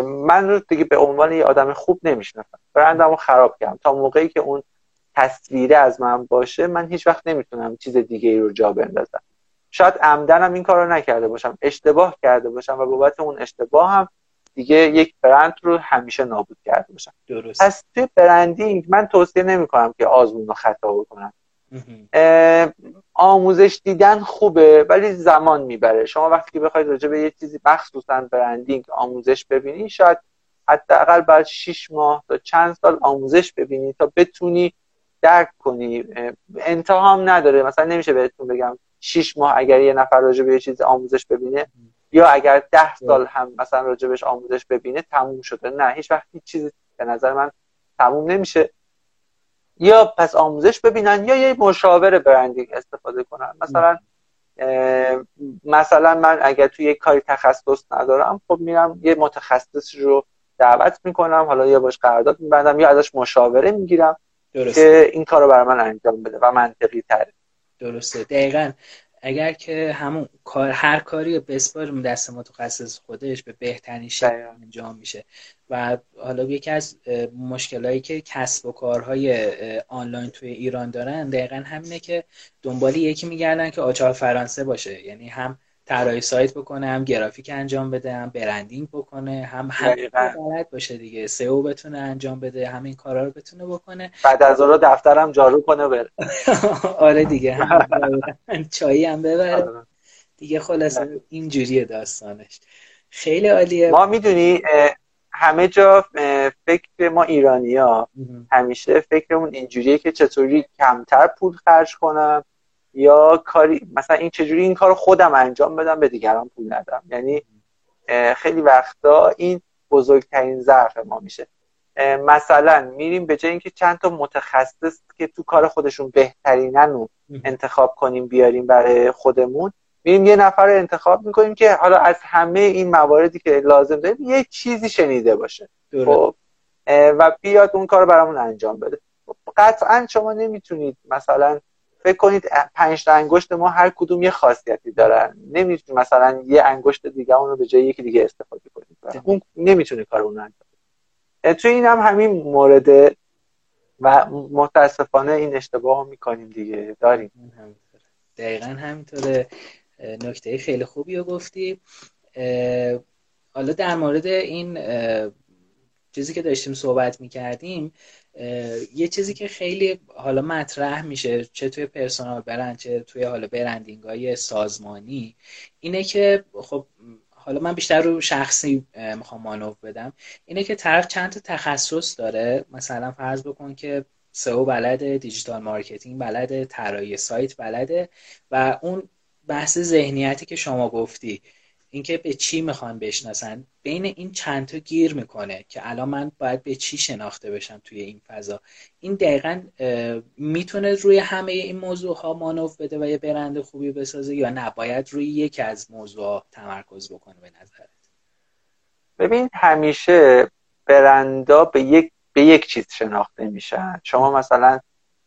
من رو دیگه به عنوان یه آدم خوب نمی‌شناسم. برندم رو خراب کردم. تا موقعی که اون تصویره از من باشه من هیچ وقت نمی‌تونم چیز دیگه ای رو جا بندازم. شاید عمدنم این کار رو نکرده باشم اشتباه کرده باشم و بابت اون اشتباه هم دیگه یک برند رو همیشه نابود کرده باشم. درست پس توی برندینگ من توصیه نمی کنم که آزمون و خطا بکنم. آموزش دیدن خوبه ولی زمان می‌بره. شما وقتی که بخواید راجع به یه چیزی مخصوصا برندینگ آموزش ببینی شاید حداقل بعد 6 ماه تا چند سال آموزش ببینی تا بتونی درک کنی. انتها هم نداره. مثلا نمیشه بهتون بگم 6 ماه اگر یه نفر راجع به یه چیزی آموزش ببینه یا اگر ده سال هم مثلا راجبش آموزش ببینه تموم شده. نه هیچ وقت هیچ چیزی به نظر من تموم نمیشه. یا پس آموزش ببینن یا یه مشاور برندینگ استفاده کنن. مثلا مثلا من اگر توی یک کاری تخصص ندارم خب میرم یه متخصص رو دعوت می‌کنم حالا یا باش قرارداد میبندم یا ازش مشاوره می‌گیرم که این کار رو برای من انجام بده و منطقی تره درسته. دقیقا. اگر که همون کار هر کاری رو بسپاریم دست متخصص خودش به بهترین شکل انجام میشه. و حالا یکی از مشکلهایی که کسب و کارهای آنلاین توی ایران دارن دقیقا همینه که دنبال یکی میگردن که آچار فرانسه باشه. یعنی هم طراحی سایت بکنه هم گرافیک انجام بده هم برندینگ بکنه هم هم بلد باشه دیگه. سئو بتونه انجام بده همین کارا رو بتونه بکنه. بعد از اون دفترم جارو کنه بره. *laughs* آره دیگه هم *laughs* چایی هم ببره. آره. دیگه خلاصه اینجوریه داستانش. خیلی عالیه. ما می‌دونی همه جا فکر ما ایرانی ها همیشه فکرمون اینجوریه که چطوری کمتر پول خرج کنم یا کاری مثلا این چجوری این کار خودم انجام بدم به دیگران پول ندم. یعنی خیلی وقتا این بزرگترین ضعف ما میشه. مثلا میریم به جای اینکه چند تا متخصص که تو کار خودشون بهترینن رو انتخاب کنیم بیاریم برای خودمون میریم یه نفر رو انتخاب می‌کنیم که حالا از همه این مواردی که لازم داریم یه چیزی شنیده باشه. خب و بیاد اون کار برامون انجام بده. قطعا شما نمی‌تونید مثلا فکر کنید پنج تا انگشت ما هر کدوم یه خاصیتی دارن. نمی‌تونید مثلا یه انگشت دیگه اون رو به جای یکی دیگه استفاده کنید اون نمی‌تونه کار اون انجام توی این هم همین مورد و متاسفانه این اشتباه رو می‌کنیم دیگه. داریم. دقیقا همینطوره. نکته خیلی خوبی رو گفتی. حالا در مورد این چیزی که داشتیم صحبت می‌کردیم یه چیزی که خیلی حالا مطرح میشه چه توی پرسونال برند چه توی حالا برندینگ های سازمانی اینه که خب حالا من بیشتر رو شخصی می‌خوام مانور بدم. اینه که طرف چند تا تخصص داره. مثلا فرض بکن که سئو بلده digital marketing بلده طراحی سایت بلده و اون بحث ذهنیتی که شما گفتی. اینکه به چی می‌خوان بشناسن بین این چند تا گیر می‌کنه که الان من باید به چی شناخته بشم توی این فضا. این دقیقا می‌تونه روی همه این موضوع ها مانور بده و یه برند خوبی بسازه یا نه؟ باید روی یکی از موضوع تمرکز بکنه به نظرت. ببین همیشه برندا به یک به یک چیز شناخته میشن. شما مثلا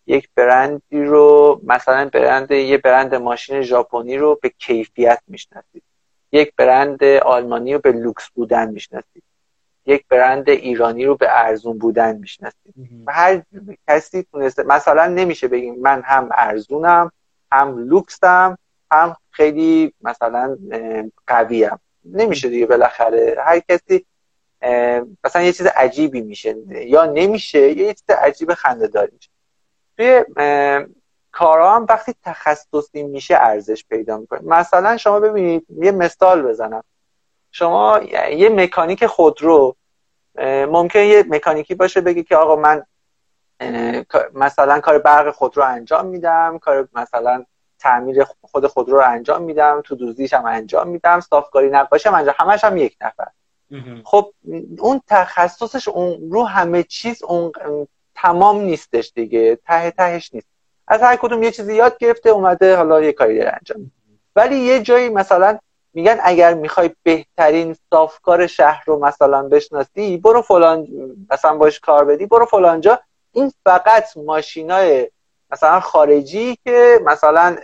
یک برندی رو مثلا برند یه برند ماشین ژاپنی رو به کیفیت می‌شناسید. یک برند آلمانی رو به لوکس بودن می‌شناسید. یک برند ایرانی رو به ارزون بودن می‌شناسید. هر کسی تونسته مثلا نمیشه بگیم من هم ارزونم هم لوکسم هم خیلی مثلا قویم. نمیشه دیگه بالاخره. هر کسی مثلا یه چیز عجیبی میشه. یا نمیشه یه چیز عجیب خنده داری میشه. توی کارا هم وقتی تخصصی میشه ارزش پیدا می‌کنه. مثلا شما ببینید یه مثال بزنم. شما یه مکانیک خودرو ممکن یه مکانیکی باشه بگی که آقا من مثلا کار برق خودرو انجام میدم کار مثلا تعمیر خود خودرو رو انجام میدم تو دوزیش هم انجام میدم صافکاری نقاشی هم انجام همش هم یک نفر. خب اون تخصصش اون رو همه چیز اون تمام نیستش دیگه ته تهش نیست. از هر کدوم یه چیزی یاد گرفته اومده حالا یه کاری داره انجام ولی یه جایی مثلا میگن اگر می‌خوای بهترین صافکار شهر رو مثلا بشناسی برو فلان مثلا باش کار بدی برو فلانجا. این فقط ماشینای مثلا خارجی که مثلا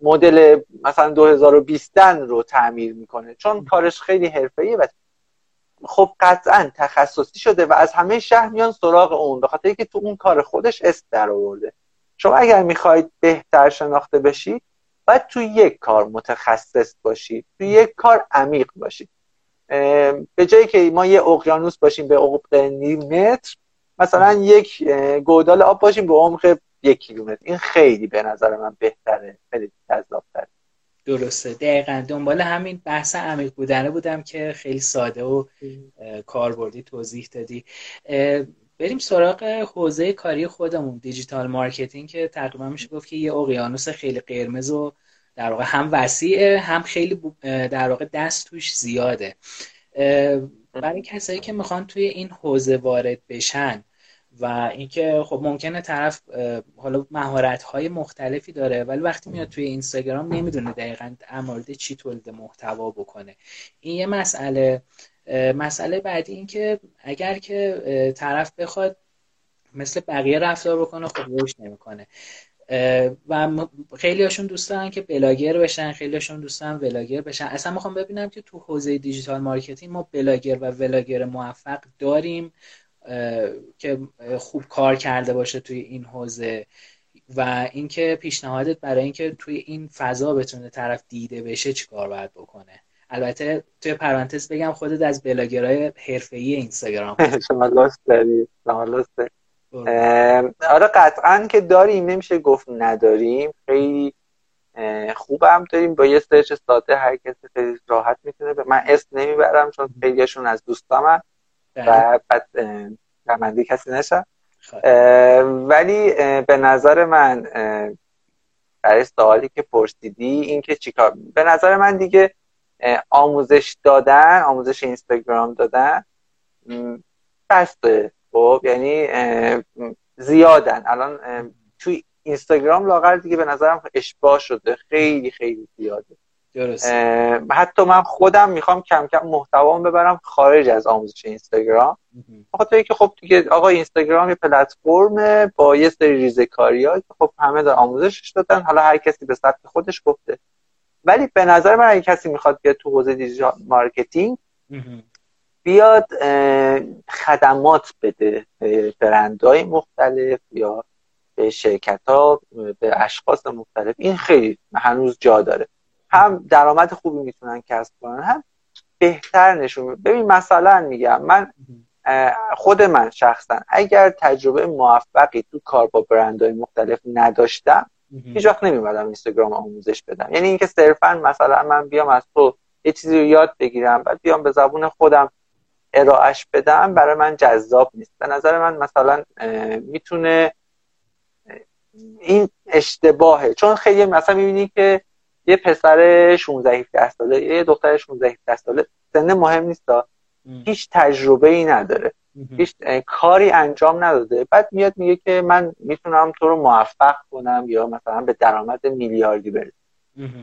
مدل مثلا 2020 رو تعمیر می‌کنه. چون کارش خیلی حرفه‌ایه و خب قطعا تخصصی شده و از همه شهر میان سراغ اون به خاطر که تو اون کار خودش اسم در آورده شما اگر می‌خواید بهتر شناخته بشید باید تو یک کار متخصص باشید تو یک کار عمیق باشید به جایی که ما یه اقیانوس باشیم به عمق نیم متر مثلا یک گودال آب باشیم به عمق یک کیلومتر. این خیلی به نظر من بهتره خیلی جذابتره. درسته. دقیقا. دنبال همین بحث عمیق بودنه بودم که خیلی ساده و کاربردی توضیح دادی. بریم سراغ حوزه کاری خودمون digital marketing که تقریبا میشه گفت که یه اقیانوس خیلی قرمز و در واقع هم وسیعه هم خیلی در واقع دست توش زیاده. برای کسایی که می‌خوان توی این حوزه وارد بشن و اینکه خب ممکنه طرف حالا مهارت های مختلفی داره ولی وقتی میاد توی اینستاگرام نمی‌دونه دقیقا مورد چی تولید محتوا بکنه. این یه مسئله. مسئله بعدی این که اگر که طرف بخواد مثل بقیه رفتار بکنه خب روش نمی‌کنه. و خیلی هاشون دوست دارن که بلاگر بشن خیلی هاشون دوست دارن vlogger بشن. اصلا می‌خوام ببینم که تو حوزه digital marketing ما بلاگر و vlogger موفق داریم که خوب کار کرده باشه توی این حوزه. و اینکه پیشنهادت برای اینکه توی این فضا بتونه طرف دیده بشه چیکار باید بکنه. البته توی پرانتز بگم خودت از بلاگرای حرفه‌ای اینستاگرام *laughs* شما لطف داری. آره قطعا که داریم نمیشه گفت نداریم. خیلی خوبم. داریم با یه سرچ ساده هر کسی خیلی راحت می‌تونه به من اسم نمی‌برم چون خیلیشون از دوستامن. و بعد رمندی کسی نشن خب. ولی به نظر من برای سوالی که پرسیدی این که چیکار به نظر من دیگه آموزش دادن آموزش اینستاگرام دادن. بسته خب یعنی زیادن. الان توی اینستاگرام لاغر دیگه به نظرم اشباع شده. خیلی خیلی زیاده. حتی من خودم می‌خوام کم کم محتوام ببرم خارج از آموزش اینستاگرام. بخاطر که خب دیگه آقا اینستاگرام یه پلتفرم با یه سری ریزکاری که خب همه دارن آموزشش دادن. حالا هر کسی به سبک خودش گفته. ولی به نظر من اگه کسی می‌خواد بیاد تو حوزه digital marketing بیاد خدمات بده به برندهای مختلف یا به شرکت ها به اشخاص مختلف. این خیلی هنوز جا داره. هم درآمد خوبی می‌تونن کسب کنن هم بهتر نشون ببین مثلا میگم من خود من شخصا اگر تجربه موفقی تو کار با برندهای مختلف نداشتم هیچ وقت نمیمدم اینستاگرام آموزش بدم. یعنی اینکه صرفا مثلا من بیام از تو یه چیزی رو یاد بگیرم بعد بیام به زبون خودم ارائهش بدم برای من جذاب نیست. به نظر من مثلا می‌تونه این اشتباهه. چون خیلی مثلا می‌بینی که یه پسر 16 17 ساله یه دختر 16 17 ساله سن مهم نیست هیچ تجربه ای نداره. هیچ کاری انجام نداده. بعد میاد میگه که من می‌تونم تو رو موفق کنم یا مثلا به درآمد میلیاردی برسی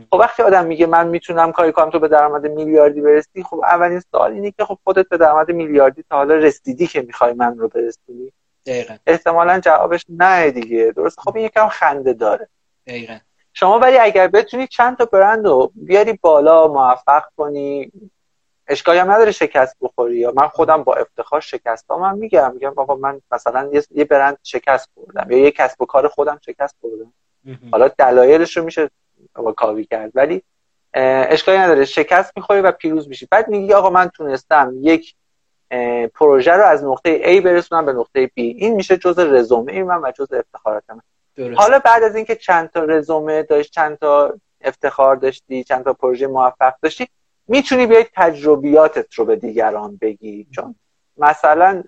خب وقتی آدم میگه من می‌تونم کاری کنم تو به درآمد میلیاردی برسی خب اولین سوال اینه که خب خودت به درآمد میلیاردی تا حالا رسیدی که می‌خوای من رو برسونی؟ دقیقا. احتمالا جوابش نه دیگه. درست؟ خب این یکم خنده داره. دقیقا. شما ولی اگر بتونی چند تا برند رو بیاری بالا موفق کنی اشکالی هم نداره شکست بخوری یا من خودم با افتخار شکست من میگم. میگم بابا من مثلا یه برند شکست خوردم یا یه کسب و کار خودم شکست خوردم. حالا دلایلش رو میشه با کاوی کرد. ولی اشکالی نداره. شکست می‌خوری و پیروز میشی. بعد میگی آقا من تونستم یک پروژه رو از نقطه A برسونم به نقطه B. این میشه جز رزومه من و جز افتخارات من. حالا بعد از اینکه چند تا رزومه داشت چند تا افتخار داشتی چند تا پروژه موفق داشتی می‌تونی بیای تجربیاتت رو به دیگران بگی چون مثلا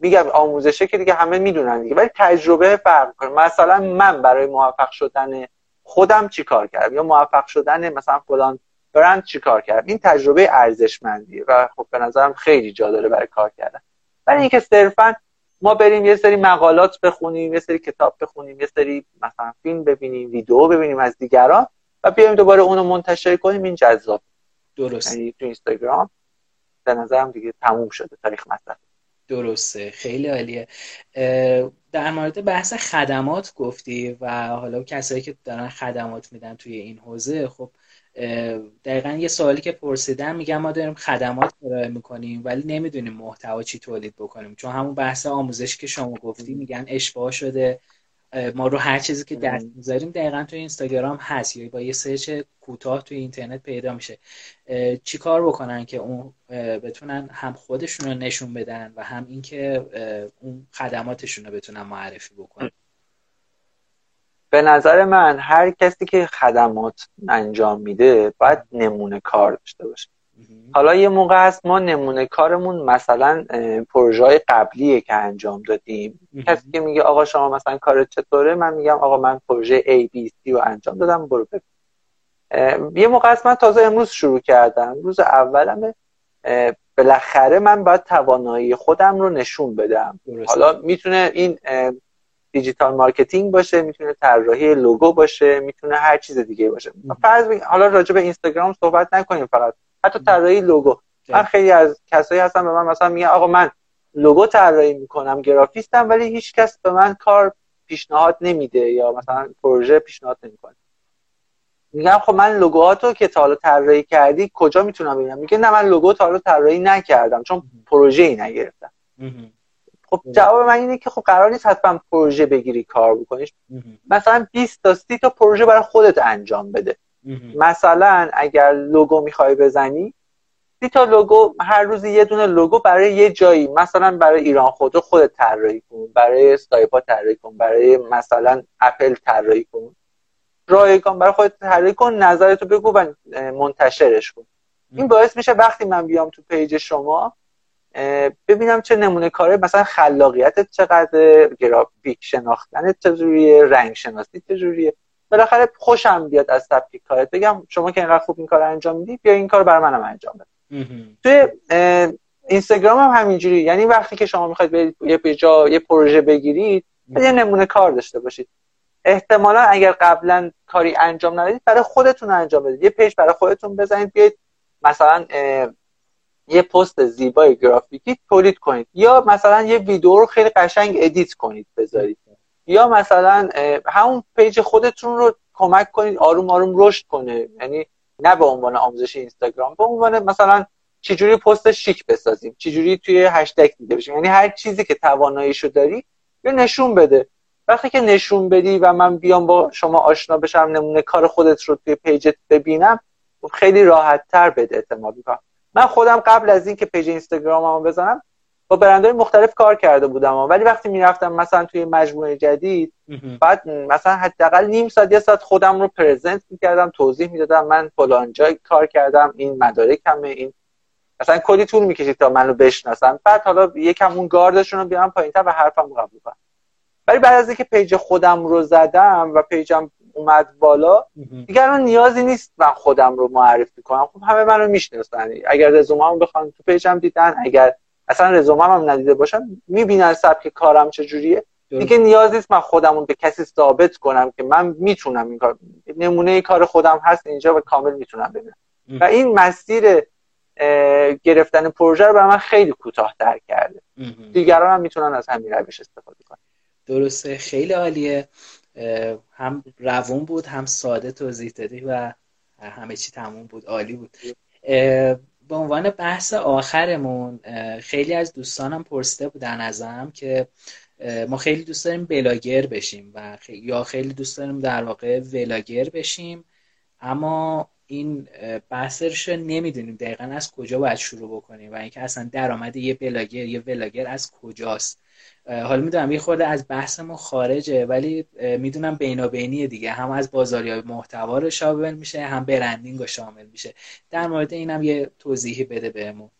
میگم آموزشه که دیگه همه می‌دونن دیگه ولی تجربه فرق کنه مثلا من برای موفق شدن خودم چی کار کردم؟ یا موفق شدن مثلا فلان برند چی کار کردم؟ این تجربه ارزشمندیه و خب به نظرم خیلی جا داره برای کار کردن. ولی اینکه صرفا ما بریم یه سری مقالات بخونیم یه سری کتاب بخونیم یه سری مثلا فیلم ببینیم ویدیو ببینیم از دیگران و بیایم دوباره اونو منتشر کنیم. این جذاب. درست یعنی تو اینستاگرام به نظرم دیگه تموم شده تاریخ مصرف درسته. خیلی عالیه. در مورد بحث خدمات گفتی و حالا کسایی که دارن خدمات میدن توی این حوزه خب دقیقا یه سوالی که پرسیدم میگم ما داریم خدمات ارائه می‌کنیم ولی نمی‌دونیم محتوا چی تولید بکنیم. چون همون بحث آموزش که شما گفتی میگن اشباه شده. ما رو هر چیزی که دست می‌ذاریم دقیقا توی اینستاگرام هست یا با یه سرچ کوتاه توی اینترنت پیدا میشه. چی کار بکنن که اون بتونن هم خودشون رو نشون بدن و هم اینکه اون خدماتشون رو بتونن معرفی بکنن؟ به نظر من هر کسی که خدمات انجام میده باید نمونه کار داشته باشه. حالا یه موقع هست ما نمونه کارمون مثلا پروژه های قبلیه که انجام دادیم. کسی که میگه آقا شما مثلا کار چطوره من میگم آقا من پروژه A, B, C رو انجام دادم برو ببین. یه موقع هست من تازه امروز شروع کردم. روز اولم بالاخره من باید توانایی خودم رو نشون بدم. حالا می‌تونه این digital marketing باشه می‌تونه طراحی لوگو باشه می‌تونه هر چیز دیگه باشه. فرض حالا راجع به اینستاگرام صحبت نکنیم فقط. حتی طراحی لوگو. من خیلی از کسایی هستم به من مثلا میگن آقا من لوگو طراحی می‌کنم گرافیستم ولی هیچ کس به من کار پیشنهاد نمیده یا مثلا پروژه پیشنهاد نمی‌کنه. میگم خب من لوگوهاتو که تا حالا طراحی کردی کجا می‌تونم ببینم؟ میگه نه من لوگو تا حالا طراحی نکردم چون پروژه ای نگرفتم. خب جواب من اینه که خب قرار نیست حتما پروژه بگیری کار بکنیش. مثلا 20 تا 30 تا پروژه برای خودت انجام بده. مثلا اگر لوگو می‌خوای بزنی سی تا لوگو هر روز یه دونه لوگو برای یه جایی مثلا برای ایران خودرو خودت طراحی کن برای سایپا طراحی کن برای مثلا اپل طراحی کن. رایگان برای خودت طراحی کن نظرتو بگو و منتشرش کن. این باعث میشه وقتی من بیام تو پیج شما ببینم چه نمونه کاره مثلا خلاقیتت چقدر گرافیک شناختنت چجوریه رنگ شناسی چجوریه. بالاخره خوشم بیاد از سبک کارت. بگم شما که اینقدر خوب این کار انجام میدی بیا این کار برای منم انجام بده. توی اینستاگرام هم همینجوری. یعنی وقتی که شما می‌خواید برید یه جا یه پروژه بگیرید یه نمونه کار داشته باشید. احتمالا اگر قبلا کاری انجام ندادید برای خودتون انجام بدید. یه پیج برای خودتون بزنید بیاید مثلا یه پست زیبای گرافیکی تولید کنید. یا مثلا یه ویدیو رو خیلی قشنگ edit کنید بذارید. یا مثلا همون پیج خودتون رو کمک کنید آروم آروم رشد کنه. یعنی نه به عنوان آموزش اینستاگرام به عنوان مثلا چجوری پست شیک بسازیم چجوری توی هشتگ دیده بشیم. یعنی هر چیزی که تواناییشو داری یا نشون بده. وقتی که نشون بدی و من بیام با شما آشنا بشم نمونه کار خودت رو توی پیجت ببینم خیلی راحت تر بهت اعتماد می‌کنم. من خودم قبل از اینکه پیج اینستاگراممو بزنم با برندهای مختلف کار کرده بودم ولی وقتی می‌رفتم مثلا توی مجموعه جدید بعد مثلا حداقل نیم ساعت یه ساعت خودم رو present می‌کردم توضیح می‌دادم من فلان جای کار کردم این مدارکمه این مثلا کلی طول می‌کشید تا منو بشناسن. بعد حالا یکم اون گاردشون رو بیارن پایینتر و حرفم قبول کنن. ولی بعد از اینکه پیج خودم رو زدم و پیجم اومد بالا دیگه الان نیازی نیست من خودم رو معرفی کنم. خب همه منو می‌شناسن. اگر رزومه‌مو بخوان تو پیجم دیدن اگر اصلا رزومم هم ندیده باشن می‌بینن سبک کارم چجوریه؟ دیگه نیاز نیست من خودمو به کسی ثابت کنم که من می‌تونم این کار نمونه کار خودم هست اینجا و کامل می‌تونن ببینن. و این مسیر گرفتن پروژه رو برای من خیلی کوتاه‌تر کرده. دیگران هم می‌تونن از همین روش استفاده کنن. درسته. خیلی عالیه. هم روون بود هم ساده توضیح دادی و همه چی تموم بود. عالی بود. به عنوان بحث آخرمون خیلی از دوستانم پرسیده بودن ازم که ما خیلی دوست داریم بلاگر بشیم و یا خیلی دوست داریم در واقع ولاگر بشیم. اما این بحثش رو نمی‌دونیم دقیقا از کجا باید شروع بکنیم و اینکه اصلا درآمد یه بلاگر یه ولاگر از کجاست. حالا می‌دونم یه خورده از بحثمون خارجه ولی می‌دونم بینابینیه دیگه. هم از بازاریابی محتوا رو شامل میشه هم برندینگ رو شامل میشه. در مورد اینم یه توضیحی بده بهمون.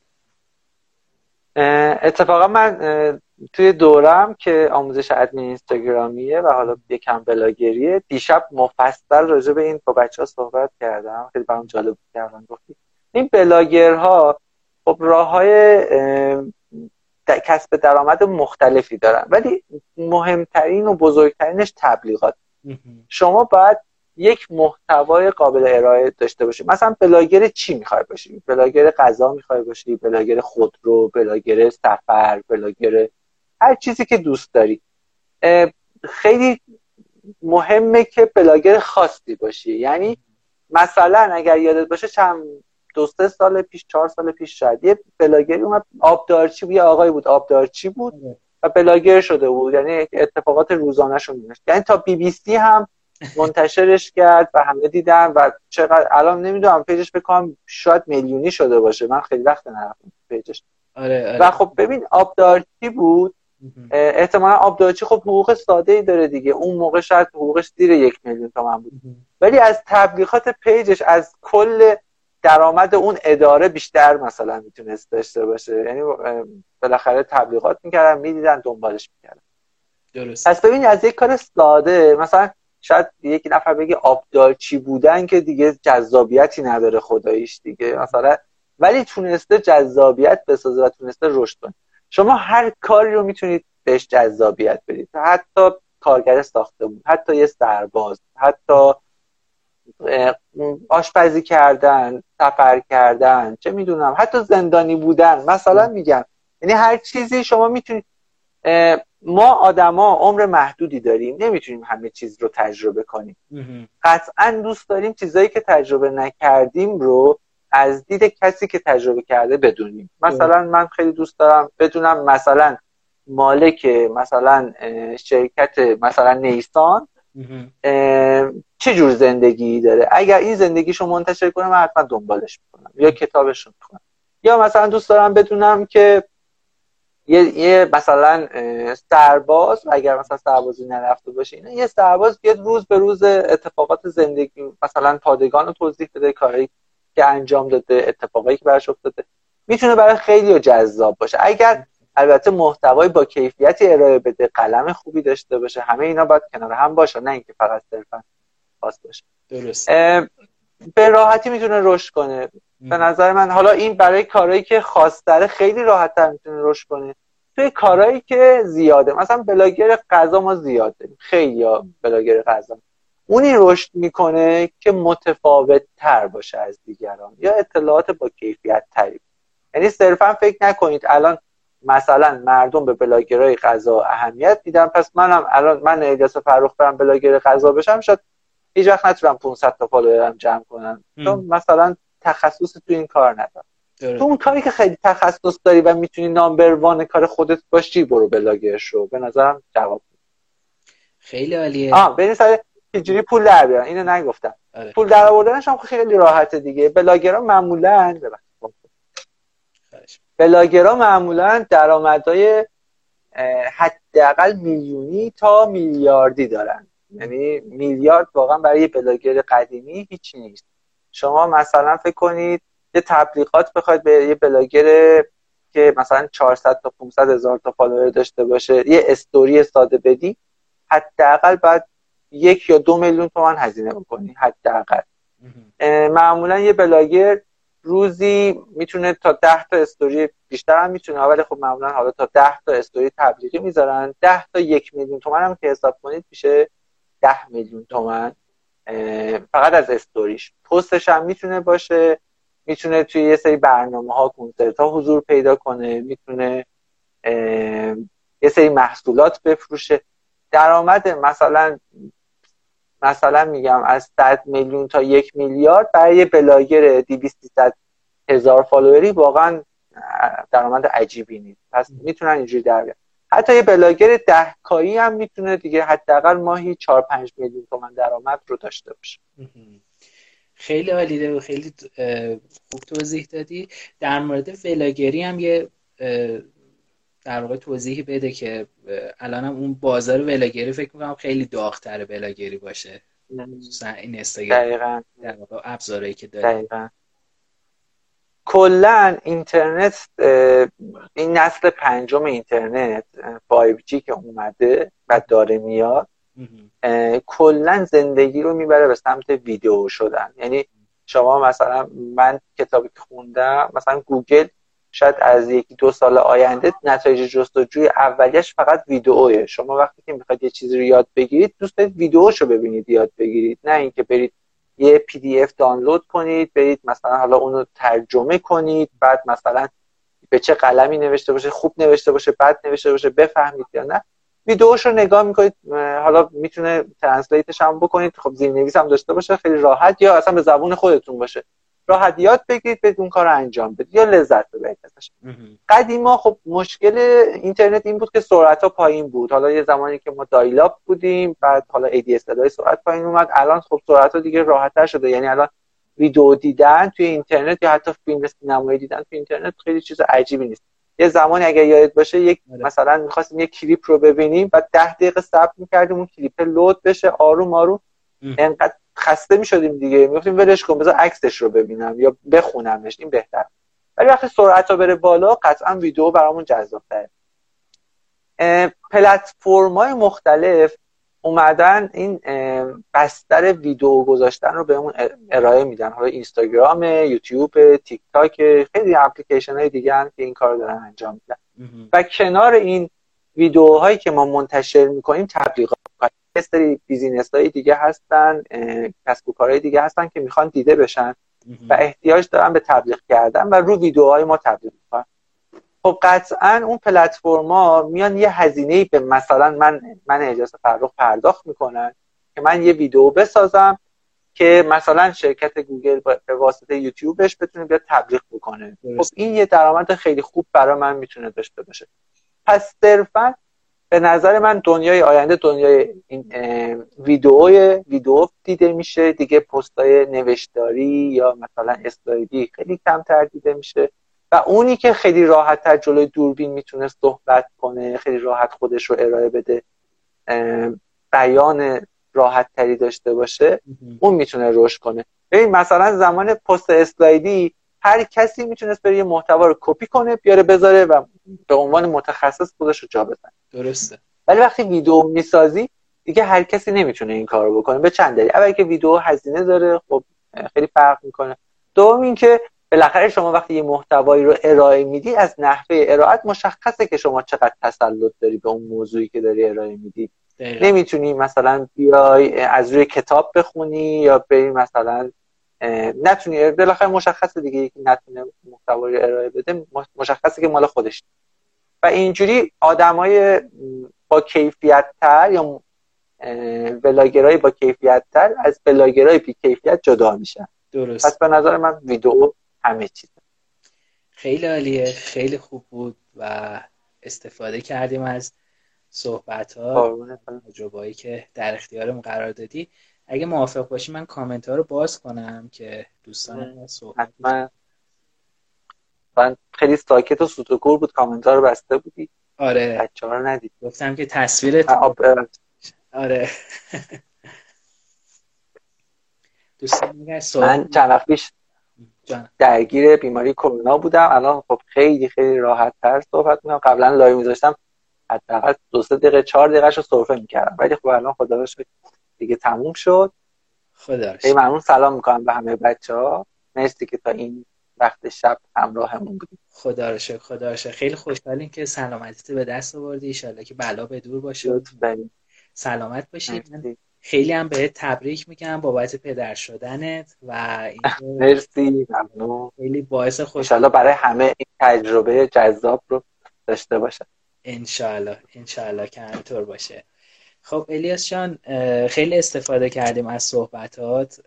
اتفاقا من توی دورم که آموزش ادمین اینستاگرامیه و حالا یکم بلاگریه دیشب مفصل راجع به این با بچه ها صحبت کردم. خیلی برام جالب کردم گفتی. این بلاگرها خب راه های کسب درآمد مختلفی دارن. ولی مهمترین و بزرگترینش تبلیغات. شما باید یک محتوای قابل ارائه داشته باشی. مثلا بلاگر چی می‌خوای باشی؟ بلاگر غذا می‌خوای باشی بلاگر خودرو بلاگر سفر بلاگر هر چیزی که دوست داری. خیلی مهمه که بلاگر خاصی باشی. یعنی مثلا اگر یادت باشه چند دو سه سال پیش چهار سال پیش شاید. یه بلاگری اومد آبدارچی بود یه آقای بود آبدارچی بود و بلاگر شده بود. یعنی اتفاقات روزانه شون یعنی تا بی بی سی هم منتشرش کرد و همه دیدن و چقدر الان نمی‌دونم پیجش بکنم شاید میلیونی شده باشه. من خیلی وقت نرفتم پیجش. آره، آره. و خب ببین آبدارچی بود. احتمالا آبدارچی خب حقوق ساده ای داره دیگه. اون موقع شاید حقوقش زیر یک میلیون تومن بود. ولی از تبلیغات پیجش از کل درآمد اون اداره بیشتر مثلا می‌تونست داشته باشه. یعنی بالاخره تبلیغات می‌کردن می‌دیدن دنبالش می‌کردن. درست. پس ببین از یک کار ساده مثلا شاید یک نفر بگه آبدارچی بودن که دیگه جذابیتی نداره خداییش دیگه مثلا. ولی تونسته جذابیت بسازه و تونسته رشد کنه. شما هر کاری رو می‌تونید بهش جذابیت بدید. حتی کارگر ساختمون حتی یه سرباز حتی آشپزی کردن سفر کردن چه می‌دونم حتی زندانی بودن. مثلا میگم یعنی هر چیزی شما می‌تونید ما آدما عمر محدودی داریم نمی‌تونیم همه چیز رو تجربه کنیم. قطعا دوست داریم چیزایی که تجربه نکردیم رو از دید کسی که تجربه کرده بدونیم. مثلا من خیلی دوست دارم بدونم مثلا مالک مثلا شرکت مثلا نیسان چه جور زندگی داره؟ اگر این زندگیشو منتشر کنه من حتما دنبالش می‌کنم. یا کتابش رو می‌کنم یا مثلا دوست دارم بدونم که یه, یه مثلا سرباز اگر مثلا سربازی نرفته باشه اینا یه سرباز بیاد روز به روز اتفاقات زندگی مثلا پادگان رو توضیح بده کاری که انجام داده اتفاقایی که براش افتاده می‌تونه برای خیلی جذاب باشه. اگر البته محتوای با کیفیتی ارائه بده قلم خوبی داشته باشه همه اینا باید کنار هم باشه نه اینکه فقط صرفا خاص باشه. درست به راحتی می‌تونه رشد کنه. به نظر من حالا این برای کارهایی که خاصتره خیلی راحتتر می‌تونه رشد کنه. توی کارهایی که زیاده مثلا بلاگر غذا ما زیاد داریم. خیلی بلاگر غذا. اونی رشد می‌کنه که متفاوت تر باشه از دیگران یا اطلاعات با کیفیت تری یعنی صرفا فکر نکنید الان مثلا مردم به بلاگرای غذا اهمیت میدن پس منم الان من الیاس فرخ برم بلاگر غذا بشم شاید هیچ وقت نتونم 500 تا فالوورم جمع کنم. چون مثلا تخصص تو این کار ندارم. تو اون کاری که خیلی تخصص داری و می‌تونی number one کار خودت باشی برو بلاگر شو به نظرم جواب خیلی عالیه. آه بریم سر چجوری پول در بیارن اینو نگفتم. آره. پول در آوردنش هم خیلی راحته دیگه. بلاگرها معمولا بلاگرها معمولا درآمدهای حداقل میلیونی تا میلیاردی دارن. یعنی میلیارد واقعا برای یه بلاگر قدیمی هیچی نیست. شما مثلا فکر کنید یه تبلیغات بخواید به یه بلاگر که مثلا 400 تا 500 هزار تا فالوور داشته باشه یه استوری ساده بدی حداقل بعد یک یا دو میلیون تومن هزینه بکنی حداقل. معمولا یه بلاگر روزی می‌تونه تا ده تا استوری بیشتر هم می‌تونه ولی خب معمولا حالا تا ده تا استوری تبلیغی می‌ذارن. ده تا یک میلیون تومن هم که حساب کنید میشه ده میلیون تومن فقط از استوریش پستش هم می‌تونه باشه می‌تونه توی یه سری برنامه ها کنسرت ها حضور پیدا کنه می‌تونه یه سری محصولات بفروشه. درآمد مثلا مثلا میگم از 100 میلیون تا یک میلیارد برای یه بلاگر 200 هزار فالووری واقعا درآمد عجیبی نیست. پس می‌تونن اینجوری در حتی یه بلاگر ده کایی هم می‌تونه دیگه حداقل ماهی 4 5 میلیون تومن درآمد رو داشته باشه. خیلی عالیه و خیلی خوب توضیح دادی. در مورد ولاگری هم یه در واقع توضیحی بده که الان هم اون بازار ولاگری فکر می‌کنم خیلی داغتر ولاگری باشه. این اینستاگرام در واقع ابزارهایی که داره دقیقا. کلا اینترنت این نسل پنجم اینترنت 5G که اومده و داره میاد کلا زندگی رو می‌بره به سمت ویدیو شدن. یعنی شما مثلا من کتابی که خوندم مثلا گوگل شاید از یکی دو سال آینده نتایج جستجوی اولیش فقط ویدئوه. شما وقتی که می‌خواید یه چیزی رو یاد بگیرید دوست دارید ویدئوشو ببینید یاد بگیرید. نه اینکه برید یه PDF دانلود کنید برید مثلا حالا اونو ترجمه کنید بعد مثلا به چه قلمی نوشته باشه خوب نوشته باشه بد نوشته باشه بفهمید یا نه. ویدیوش رو نگاه می‌کنید حالا می‌تونه translate ش هم بکنید خب زیرنویس هم داشته باشه خیلی راحت یا اصلا به زبون خودتون باشه. راحت یاد بگیرید بتونید اون کار رو انجام بدید یا لذت ببرید ازش. قدیما خب مشکل اینترنت این بود که سرعت ها پایین بود. حالا یه زمانی که ما dial-up بودیم بعد حالا ADSL سرعت پایین اومد. الان خب سرعت ها دیگه راحتتر شده. یعنی الان ویدیو دیدن توی اینترنت یا حتی فیلم سینمایی دیدن توی اینترنت خیلی چیز عجیبی نیست. یه زمانی اگر یادت باشه یک آره. مثلا می‌خواستیم یک کلیپ رو ببینیم و ده دقیقه صبر می‌کردیم اون کلیپ load بشه آروم آروم. انقدر خسته می‌شدیم دیگه. می‌گفتیم ولش کن بذار عکسش رو ببینم یا بخونمش این بهتر. ولی وقتی سرعت رو بره بالا قطعا ویدیو برامون جذابتره. پلتفرم های مختلف اومدن این بستر ویدیو گذاشتن رو بهمون ارائه میدن. حالا اینستاگرام یوتیوب تیک تاک خیلی اپلیکیشن های دیگه هم که این کار دارن انجام میدن. و کنار این ویدیوهایی که ما منتشر می‌کنیم تبلیغات. سری business های دیگه هستن کسب و کارهای دیگه هستن که می‌خوان دیده بشن و احتیاج دارن به تبلیغ کردن و رو ویدیوهای ما تبلیغ می‌کنن. خب قطعا اون پلتفرما میان یه هزینه به مثلا من الیاس فرخ پرداخت می‌کنن که من یه ویدیو بسازم که مثلا شرکت گوگل به واسطه یوتیوبش بتونه بیاد تبلیغ بکنه. خب این یه درآمد خیلی خوب برای من می‌تونه داشته باشه. پس صرفا به نظر من دنیای آینده دنیای این ویدئوی ویدئو دیده میشه دیگه پستای نوشتاری یا مثلا اسلایدی خیلی کمتر دیده میشه. و اونی که خیلی راحت تر جلوی دوربین می‌تونه صحبت کنه خیلی راحت خودش رو ارائه بده بیان راحت تری داشته باشه اون می‌تونه رشد کنه. ببین مثلا زمان پست اسلایدی هر کسی می‌تونست بره یه محتوا رو کپی کنه بیاره بذاره و به عنوان متخصص خودش رو جا بزنه. درسته. ولی وقتی ویدیو می‌سازی دیگه هر کسی نمی‌تونه این کار رو بکنه. به چند دلیل. اول که ویدیو هزینه داره خب خیلی فرق می‌کنه. دوم اینکه بالاخره شما وقتی یه محتوایی رو ارائه میدی از نحوه ارائت مشخصه که شما چقدر تسلط داری به اون موضوعی که داری ارائه میدی. نمی‌تونی مثلا بیای از روی کتاب بخونی یا بری مثلا نتونی بالاخره مشخصه دیگه یکی نتونه محتوایی ارائه بده مشخصه که مال خودش و اینجوری آدمای با کیفیت تر یا بلاگرای با کیفیت تر از بلاگرای بی کیفیت جدا میشن. درست. پس به نظر من ویدیو همه چیز. خیلی عالیه خیلی خوب بود و استفاده کردیم از صحبت ها تجربه‌ای که در اختیارم قرار دادی. اگه موافق باشی من کامنت ها رو باز کنم که دوستان صحبت من خیلی ساکت و سوتوکور بود کامنت ها رو بسته بودی. آره. بچه ها رو ندید گفتم که تصویر آره. *laughs* دوستان من چند وقت پیش درگیر بیماری کرونا بودم. الان خب خیلی خیلی راحت تر صحبت می‌کنم. قبلا لایو میذاشتم. حداقل دو سه دقیقه چهار دقیقه رو سرفه می‌کردم. ولی خب الان خدا رو دیگه تموم شد. خدا خیلی ممنون سلام می‌کنم به همه بچه ها مرسی که تا این وقت شب همراهمون بودیم خدا رو شکر خدا رو شکر. خیلی خوشحالیم که سلامتی به دست آوردی. ان که بلا به دور باشه سلامت باشی خیلی هم بهت تبریک میگم بابت پدر شدنت و مرسی ممنون. خیلی باعث خوشحالی برای همه این تجربه جذاب رو داشته باشه انشالله انشالله که همینطور باشه. خب الیاس جان خیلی استفاده کردیم از صحبتات.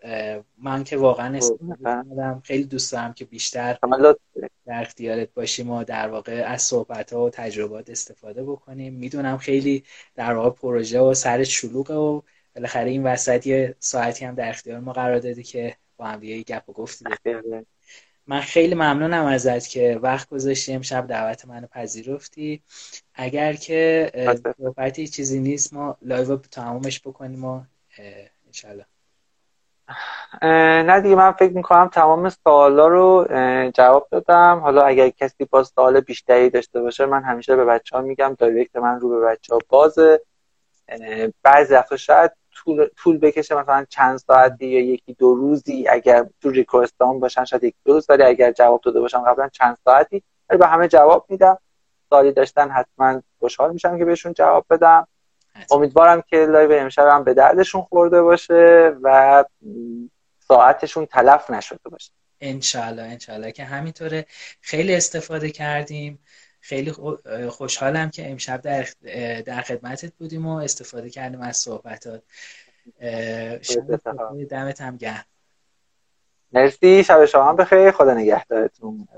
من که واقعا استفاده خیلی دوست دارم که بیشتر در اختیارت باشیم و در واقع از صحبت ها و تجربات استفاده بکنیم. می‌دونم خیلی در واقع پروژه و سر شلوغه و بالاخره این وسط یه ساعتی هم در اختیار ما قرار دادی که با هم دیگه گپ و گفتی من خیلی ممنونم ازت که وقت گذاشتی امشب دعوت منو پذیرفتی. اگر که صحبتی چیزی نیست ما live تمامش بکنیم و انشالله. نه دیگه من فکر می‌کنم تمام سوالا رو جواب دادم. حالا اگر کسی باز سوال بیشتری داشته باشه من همیشه به بچه ها میگم direct من رو به بچه ها بازه بعضی وقتا شاید طول, طول بکشه مثلا چند ساعتی یا یکی دو روزی اگر تو request ان باشن شاید یک دو روز ولی اگر جواب داده باشم قبلا چند ساعتی. ولی به همه جواب میدم. سوالی داشتن حتما خوشحال میشم که بهشون جواب بدم. امیدوارم که لایو امشب هم به دردشون خورده باشه و ساعتشون تلف نشده باشه. انشالله انشالله که همینطوره. خیلی استفاده کردیم. خیلی خوشحالم که امشب در, در خدمتت بودیم و استفاده کردیم از صحبتات. دمت هم گرم. مرسی. شب شما بخیر. خدا نگهدارتون.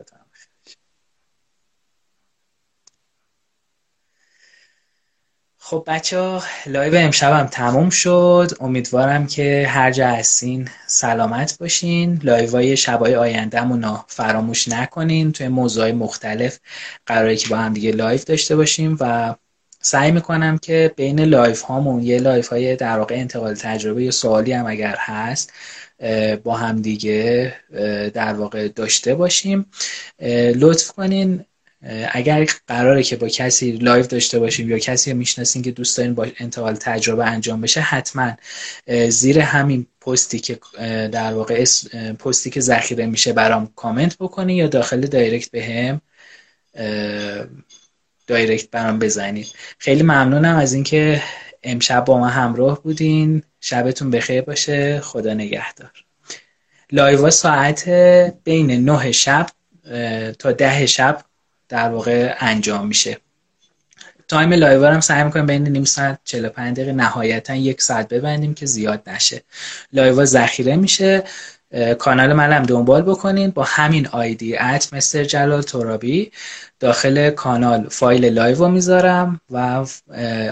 خب بچه live امشبم تموم شد. امیدوارم که هر جا هستین سلامت باشین. live شبای آیندهمون رو فراموش نکنین. توی موضوع مختلف قراره که با هم دیگه live داشته باشیم و سعی می‌کنم که بین live هامون یه live های در واقع انتقال تجربه یا سوالی هم اگر هست با هم دیگه در واقع داشته باشیم. لطف کنین. اگر قراره که با کسی live داشته باشیم یا کسی رو می‌شناسین که دوست دارین با انتقال تجربه انجام بشه حتما زیر همین پستی که در واقع پستی که ذخیره میشه برام کامنت بکنی یا داخل direct به هم direct برام بزنید خیلی ممنونم از اینکه امشب با ما همراه بودین. شبتون بخیر باشه. خدا نگهدار. live ساعت بین 9 شب تا ده شب در واقع انجام میشه. time live هم سعی می‌کنیم بین نیم ساعت 45 دقیقه نهایتا یک ساعت ببندیم که زیاد نشه. live ذخیره میشه. کانال منم دنبال بکنین. با همین آیدی at mister جلال ترابی. داخل کانال فایل live رو می‌ذارم و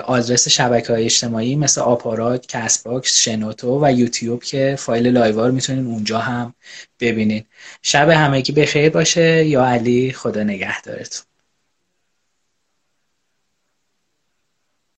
آدرس شبکه های اجتماعی مثل آپارات، Castbox، شنوتو و یوتیوب که فایل live رو می‌تونین اونجا هم ببینین. شب همگی بخیر باشه. یا علی خدا نگهدارتون.